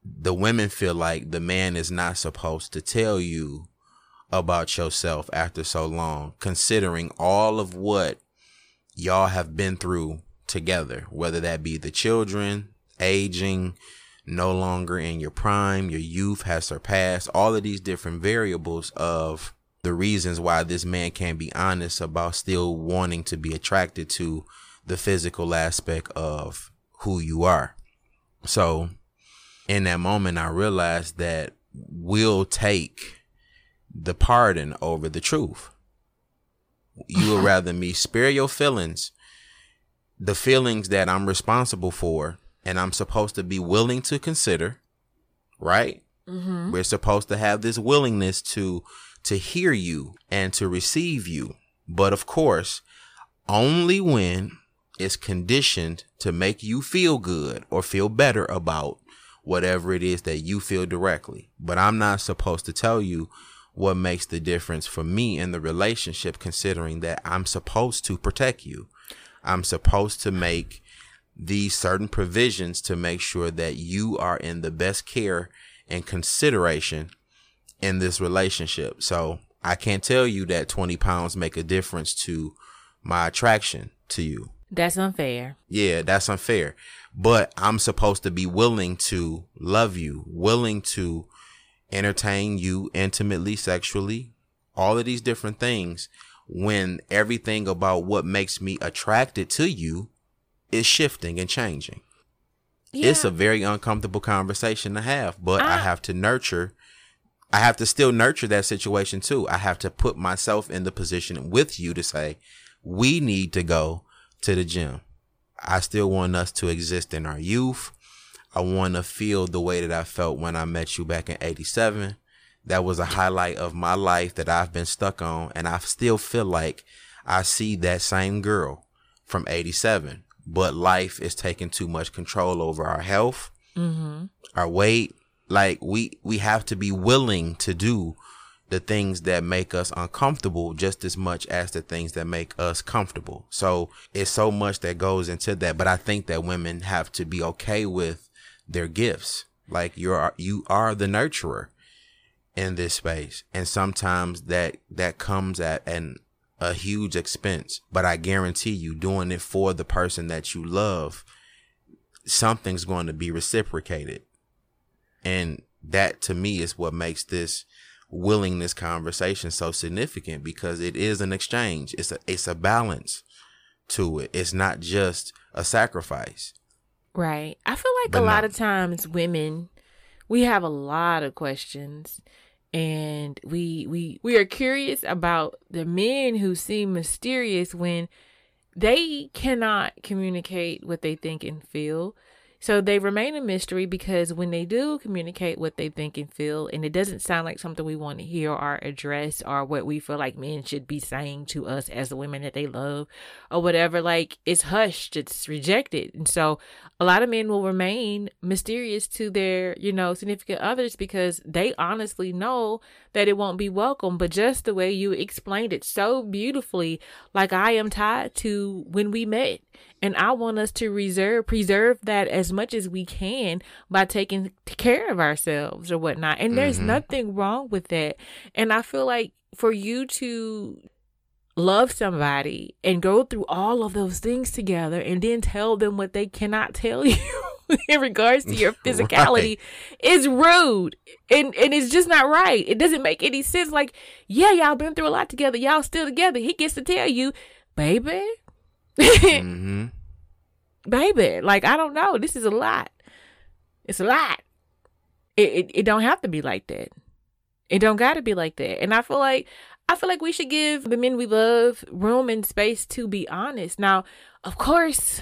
the women feel like the man is not supposed to tell you about yourself after so long, considering all of what y'all have been through together, whether that be the children, aging, no longer in your prime, your youth has surpassed all of these different variables of the reasons why this man can't be honest about still wanting to be attracted to the physical aspect of who you are. So in that moment, I realized that we'll take the pardon over the truth. You would <laughs> rather me spare your feelings, the feelings that I'm responsible for and I'm supposed to be willing to consider, right? Mm-hmm. We're supposed to have this willingness to to hear you and to receive you. But of course, only when it's conditioned to make you feel good or feel better about whatever it is that you feel directly. But I'm not supposed to tell you what makes the difference for me in the relationship, considering that I'm supposed to protect you. I'm supposed to make these certain provisions to make sure that you are in the best care and consideration in this relationship. So I can't tell you that 20 pounds make a difference to my attraction to you. That's unfair. Yeah, that's unfair. But I'm supposed to be willing to love you, willing to entertain you intimately, sexually, all of these different things when everything about what makes me attracted to you is shifting and changing. Yeah. It's a very uncomfortable conversation to have, but I, I have to nurture I have to still nurture that situation too. I have to put myself in the position with you to say, we need to go to the gym. I still want us to exist in our youth. I want to feel the way that I felt when I met you back in 87. That was a highlight of my life that I've been stuck on. And I still feel like I see that same girl from 87 but life is taking too much control over our health, mm-hmm. our weight. Like we we have to be willing to do the things that make us uncomfortable just as much as the things that make us comfortable. So it's so much that goes into that. But I think that women have to be okay with their gifts. Like you're you are the nurturer in this space. And sometimes that that comes at an a huge expense, but I guarantee you doing it for the person that you love, something's going to be reciprocated. And that to me is what makes this willingness conversation so significant because it is an exchange. It's a it's a balance to it. It's not just a sacrifice. Right. I feel like but a lot of times women we have a lot of questions and we we we are curious about the men who seem mysterious when they cannot communicate what they think and feel so they remain a mystery because when they do communicate what they think and feel, and it doesn't sound like something we want to hear or address or what we feel like men should be saying to us as the women that they love or whatever, like it's hushed, it's rejected. And so a lot of men will remain mysterious to their, you know, significant others because they honestly know that it won't be welcome. But just the way you explained it so beautifully, like I am tied to when we met and I want us to reserve, preserve that as much as we can by taking care of ourselves or whatnot. And there's mm-hmm. nothing wrong with that. And I feel like for you to love somebody and go through all of those things together and then tell them what they cannot tell <laughs> you in regards to your <laughs> physicality right. is rude and and it's just not right it doesn't make any sense like yeah y'all been through a lot together y'all still together he gets to tell you baby mm-hmm. <laughs> Baby, like I don't know. This is a lot. It's a lot. It, it it don't have to be like that. It don't got to be like that. And I feel like I feel like we should give the men we love room and space to be honest. Now, of course,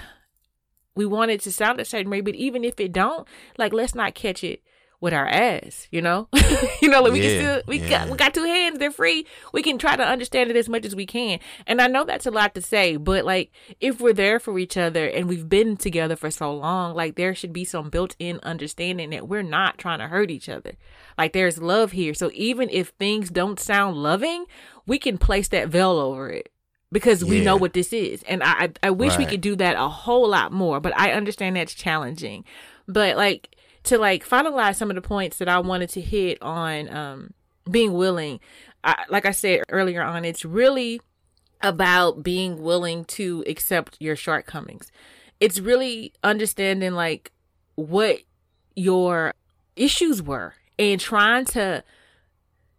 we want it to sound a certain way, but even if it don't, like let's not catch it with our ass, you know? <laughs> you know, like we yeah, can still we yeah. got we got two hands, they're free. We can try to understand it as much as we can. And I know that's a lot to say, but like if we're there for each other and we've been together for so long, like there should be some built-in understanding that we're not trying to hurt each other. Like there's love here. So even if things don't sound loving, we can place that veil over it because we yeah. know what this is. And I I wish right. we could do that a whole lot more, but I understand that's challenging. But like to like finalize some of the points that I wanted to hit on um, being willing. I, like I said earlier on, it's really about being willing to accept your shortcomings. It's really understanding like what your issues were and trying to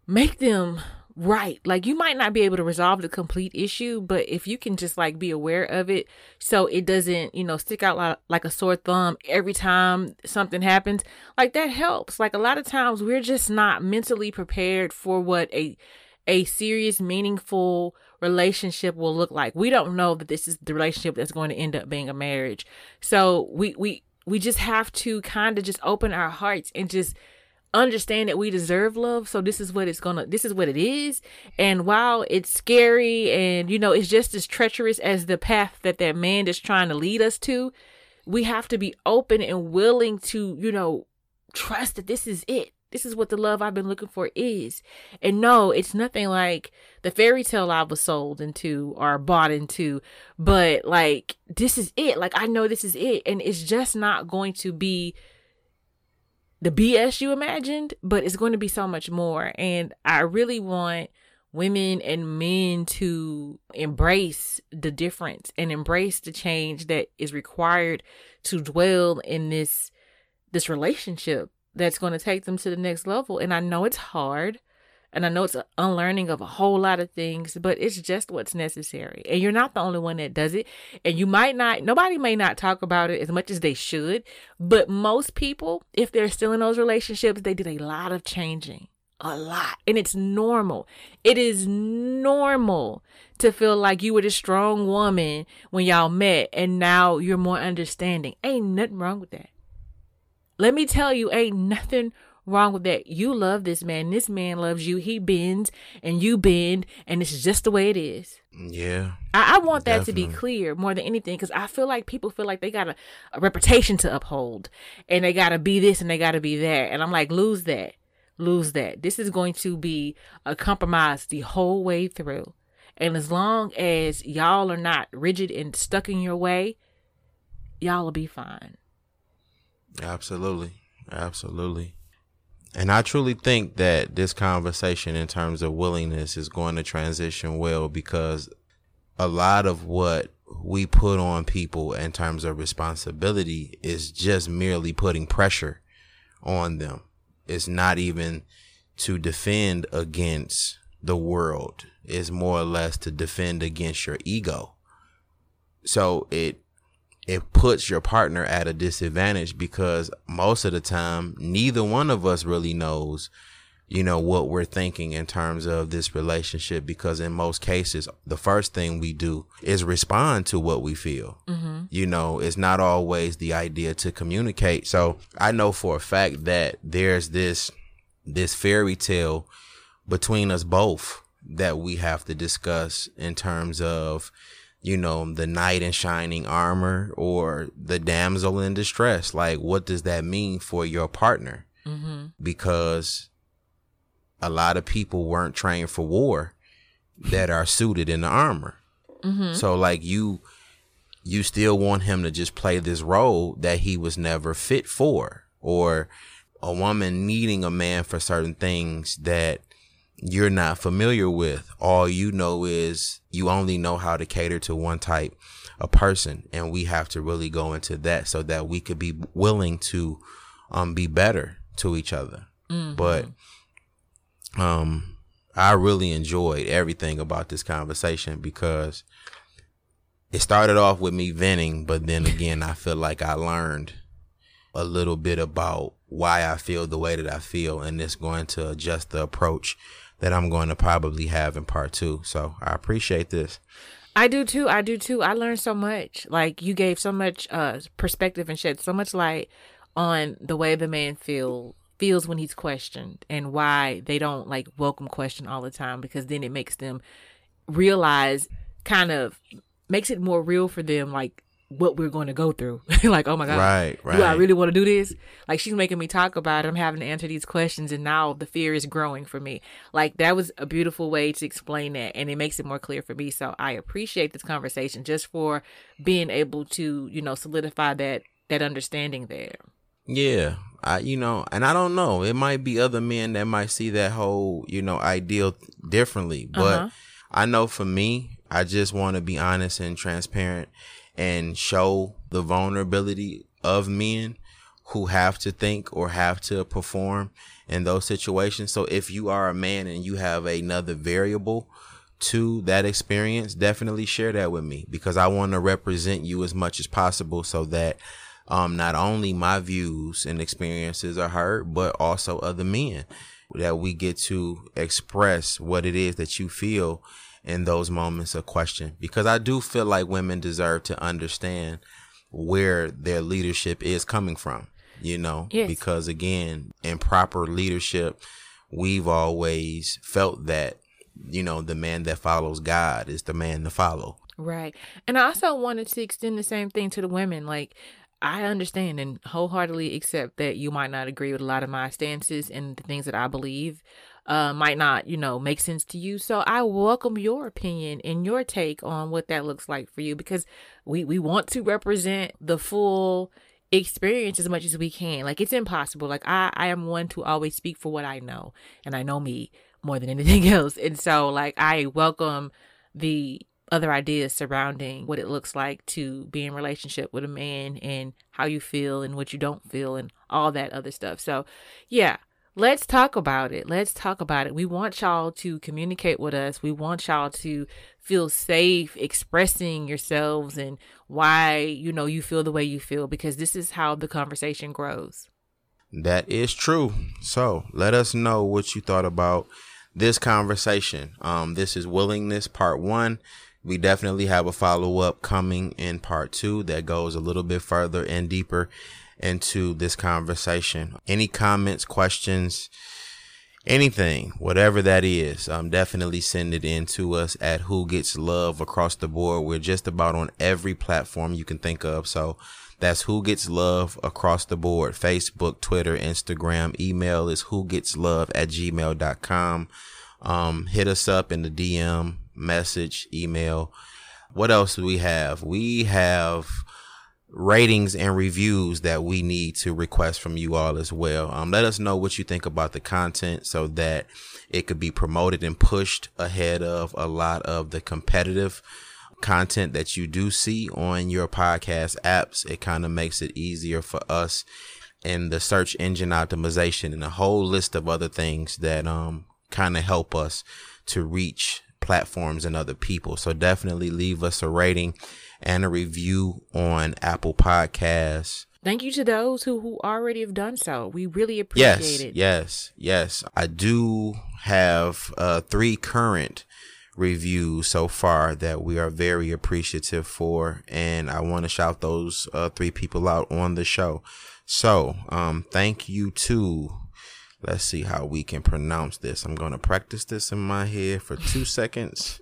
make them Right. Like you might not be able to resolve the complete issue, but if you can just like be aware of it so it doesn't, you know, stick out like, like a sore thumb every time something happens, like that helps. Like a lot of times we're just not mentally prepared for what a a serious, meaningful relationship will look like. We don't know that this is the relationship that's going to end up being a marriage. So we we we just have to kind of just open our hearts and just understand that we deserve love so this is what it's gonna this is what it is and while it's scary and you know it's just as treacherous as the path that that man is trying to lead us to we have to be open and willing to you know trust that this is it this is what the love I've been looking for is. And no, it's nothing like the fairy tale I was sold into or bought into, but like this is it. Like I know this is it. And it's just not going to be the BS you imagined, but it's going to be so much more. And I really want women and men to embrace the difference and embrace the change that is required to dwell in this this relationship that's going to take them to the next level. And I know it's hard. And I know it's an unlearning of a whole lot of things, but it's just what's necessary. And you're not the only one that does it. And you might not, nobody may not talk about it as much as they should. But most people, if they're still in those relationships, they did a lot of changing. A lot. And it's normal. It is normal to feel like you were the strong woman when y'all met and now you're more understanding. Ain't nothing wrong with that. Let me tell you, ain't nothing wrong with that. You love this man. This man loves you. He bends and you bend, and it's just the way it is. Yeah. I, I want that definitely. to be clear more than anything because I feel like people feel like they got a, a reputation to uphold and they got to be this and they got to be that. And I'm like, lose that. Lose that. This is going to be a compromise the whole way through. And as long as y'all are not rigid and stuck in your way, y'all will be fine. Absolutely. Absolutely. And I truly think that this conversation in terms of willingness is going to transition well because a lot of what we put on people in terms of responsibility is just merely putting pressure on them. It's not even to defend against the world. It's more or less to defend against your ego. So it it puts your partner at a disadvantage because most of the time neither one of us really knows you know what we're thinking in terms of this relationship because in most cases the first thing we do is respond to what we feel mm-hmm. you know it's not always the idea to communicate so i know for a fact that there's this this fairy tale between us both that we have to discuss in terms of you know, the knight in shining armor or the damsel in distress. Like, what does that mean for your partner? Mm-hmm. Because a lot of people weren't trained for war that are suited in the armor. Mm-hmm. So, like, you, you still want him to just play this role that he was never fit for, or a woman needing a man for certain things that you're not familiar with. All you know is you only know how to cater to one type of person. And we have to really go into that so that we could be willing to um, be better to each other. Mm-hmm. But um, I really enjoyed everything about this conversation because it started off with me venting, but then again, I feel like I learned a little bit about why I feel the way that I feel, and it's going to adjust the approach that I'm going to probably have in part two. So I appreciate this. I do too. I do too. I learned so much. Like you gave so much uh perspective and shed so much light on the way the man feel feels when he's questioned and why they don't like welcome question all the time because then it makes them realize kind of makes it more real for them like what we're going to go through. <laughs> like, oh my God. Right, right. Do I really want to do this? Like, she's making me talk about it. I'm having to answer these questions, and now the fear is growing for me. Like, that was a beautiful way to explain that, and it makes it more clear for me. So, I appreciate this conversation just for being able to, you know, solidify that that understanding there. Yeah. I, you know, and I don't know. It might be other men that might see that whole, you know, ideal differently. But uh-huh. I know for me, I just want to be honest and transparent and show the vulnerability of men who have to think or have to perform in those situations. So if you are a man and you have another variable to that experience, definitely share that with me because I want to represent you as much as possible so that um, not only my views and experiences are heard, but also other men that we get to express what it is that you feel in those moments of question because I do feel like women deserve to understand where their leadership is coming from, you know, Yes. because again, in proper leadership, we've always felt that, you know, the man that follows God is the man to follow. Right. And I also wanted to extend the same thing to the women. Like, I understand and wholeheartedly accept that you might not agree with a lot of my stances and the things that I believe uh, might not, you know, make sense to you. So I welcome your opinion and your take on what that looks like for you because we, we want to represent the full experience as much as we can. Like, it's impossible. Like, I, I am one to always speak for what I know, and I know me more than <laughs> anything else. And so, like, I welcome the other ideas surrounding what it looks like to be in relationship with a man and how you feel and what you don't feel and all that other stuff. So, yeah, let's talk about it. Let's talk about it. We want y'all to communicate with us. We want y'all to feel safe expressing yourselves and why, you know, you feel the way you feel because this is how the conversation grows. That is true. So let us know what you thought about this conversation. Um, this is willingness part one. We definitely have a follow up coming in part two that goes a little bit further and deeper into this conversation. Any comments, questions, anything, whatever that is, um, definitely send it in to us at Who Gets Love across the board. We're just about on every platform you can think of. So that's Who Gets Love across the board Facebook, Twitter, Instagram. Email is Who Gets Love at gmail.com. Um, hit us up in the DM, message, email. What else do we have? We have ratings and reviews that we need to request from you all as well. Um, let us know what you think about the content so that it could be promoted and pushed ahead of a lot of the competitive content that you do see on your podcast apps. It kind of makes it easier for us and the search engine optimization and a whole list of other things that um kind of help us to reach platforms and other people. So definitely leave us a rating and a review on Apple Podcasts. Thank you to those who, who already have done so. We really appreciate Yes, it. yes, yes. I do have uh, three current reviews so far that we are very appreciative for, and I want to shout those uh, three people out on the show. So, um, thank you to. Let's see how we can pronounce this. I'm gonna practice this in my head for two seconds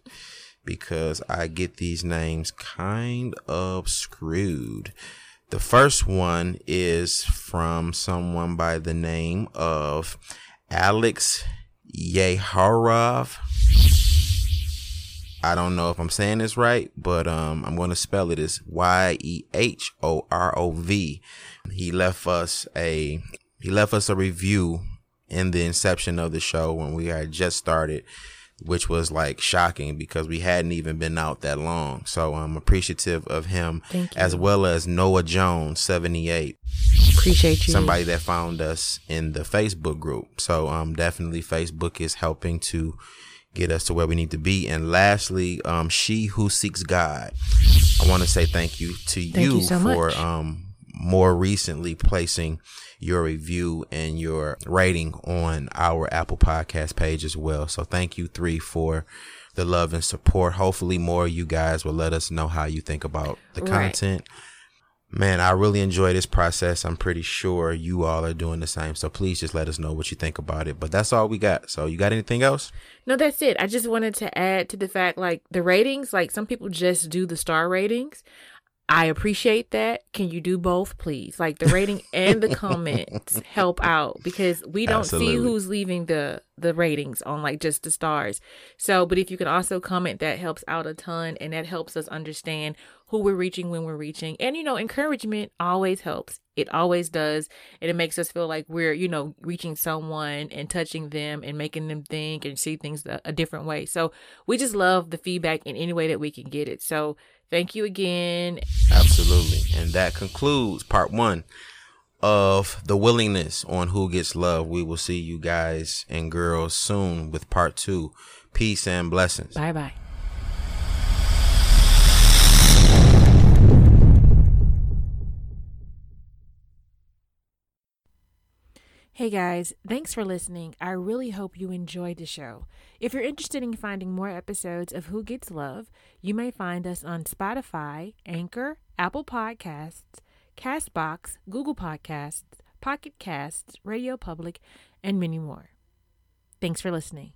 because I get these names kind of screwed. The first one is from someone by the name of Alex Yeharov. I don't know if I'm saying this right, but um, I'm going to spell it as Y E H O R O V. He left us a he left us a review in the inception of the show when we had just started, which was like shocking because we hadn't even been out that long. So I'm appreciative of him as well as Noah Jones 78 Appreciate you. somebody that found us in the Facebook group. So um definitely Facebook is helping to get us to where we need to be. And lastly, um she who seeks God. I want to say thank you to you, you so for much. um more recently placing your review and your rating on our Apple Podcast page as well. So thank you three for the love and support. Hopefully more of you guys will let us know how you think about the Right. content. Man, I really enjoy this process. I'm pretty sure you all are doing the same. So please just let us know what you think about it. But that's all we got. So you got anything else? No, that's it. I just wanted to add to the fact like the ratings, like some people just do the star ratings. I appreciate that. Can you do both, please? Like the rating and the comments <laughs> help out because we don't see who's leaving the the ratings on like just the stars. So, but if you can also comment, that helps out a ton, and that helps us understand who we're reaching when we're reaching. And you know, encouragement always helps. It always does, and it makes us feel like we're you know reaching someone and touching them and making them think and see things a, a different way. So we just love the feedback in any way that we can get it. So thank you again. Absolutely. And that concludes part one of the willingness on who gets love. We will see you guys and girls soon with part two. Peace and blessings. Bye bye. Hey guys, thanks for listening. I really hope you enjoyed the show. If you're interested in finding more episodes of Who Gets Love, you may find us on Spotify, Anchor, Apple Podcasts, Castbox, Google Podcasts, Pocket Casts, Radio Public, and many more. Thanks for listening.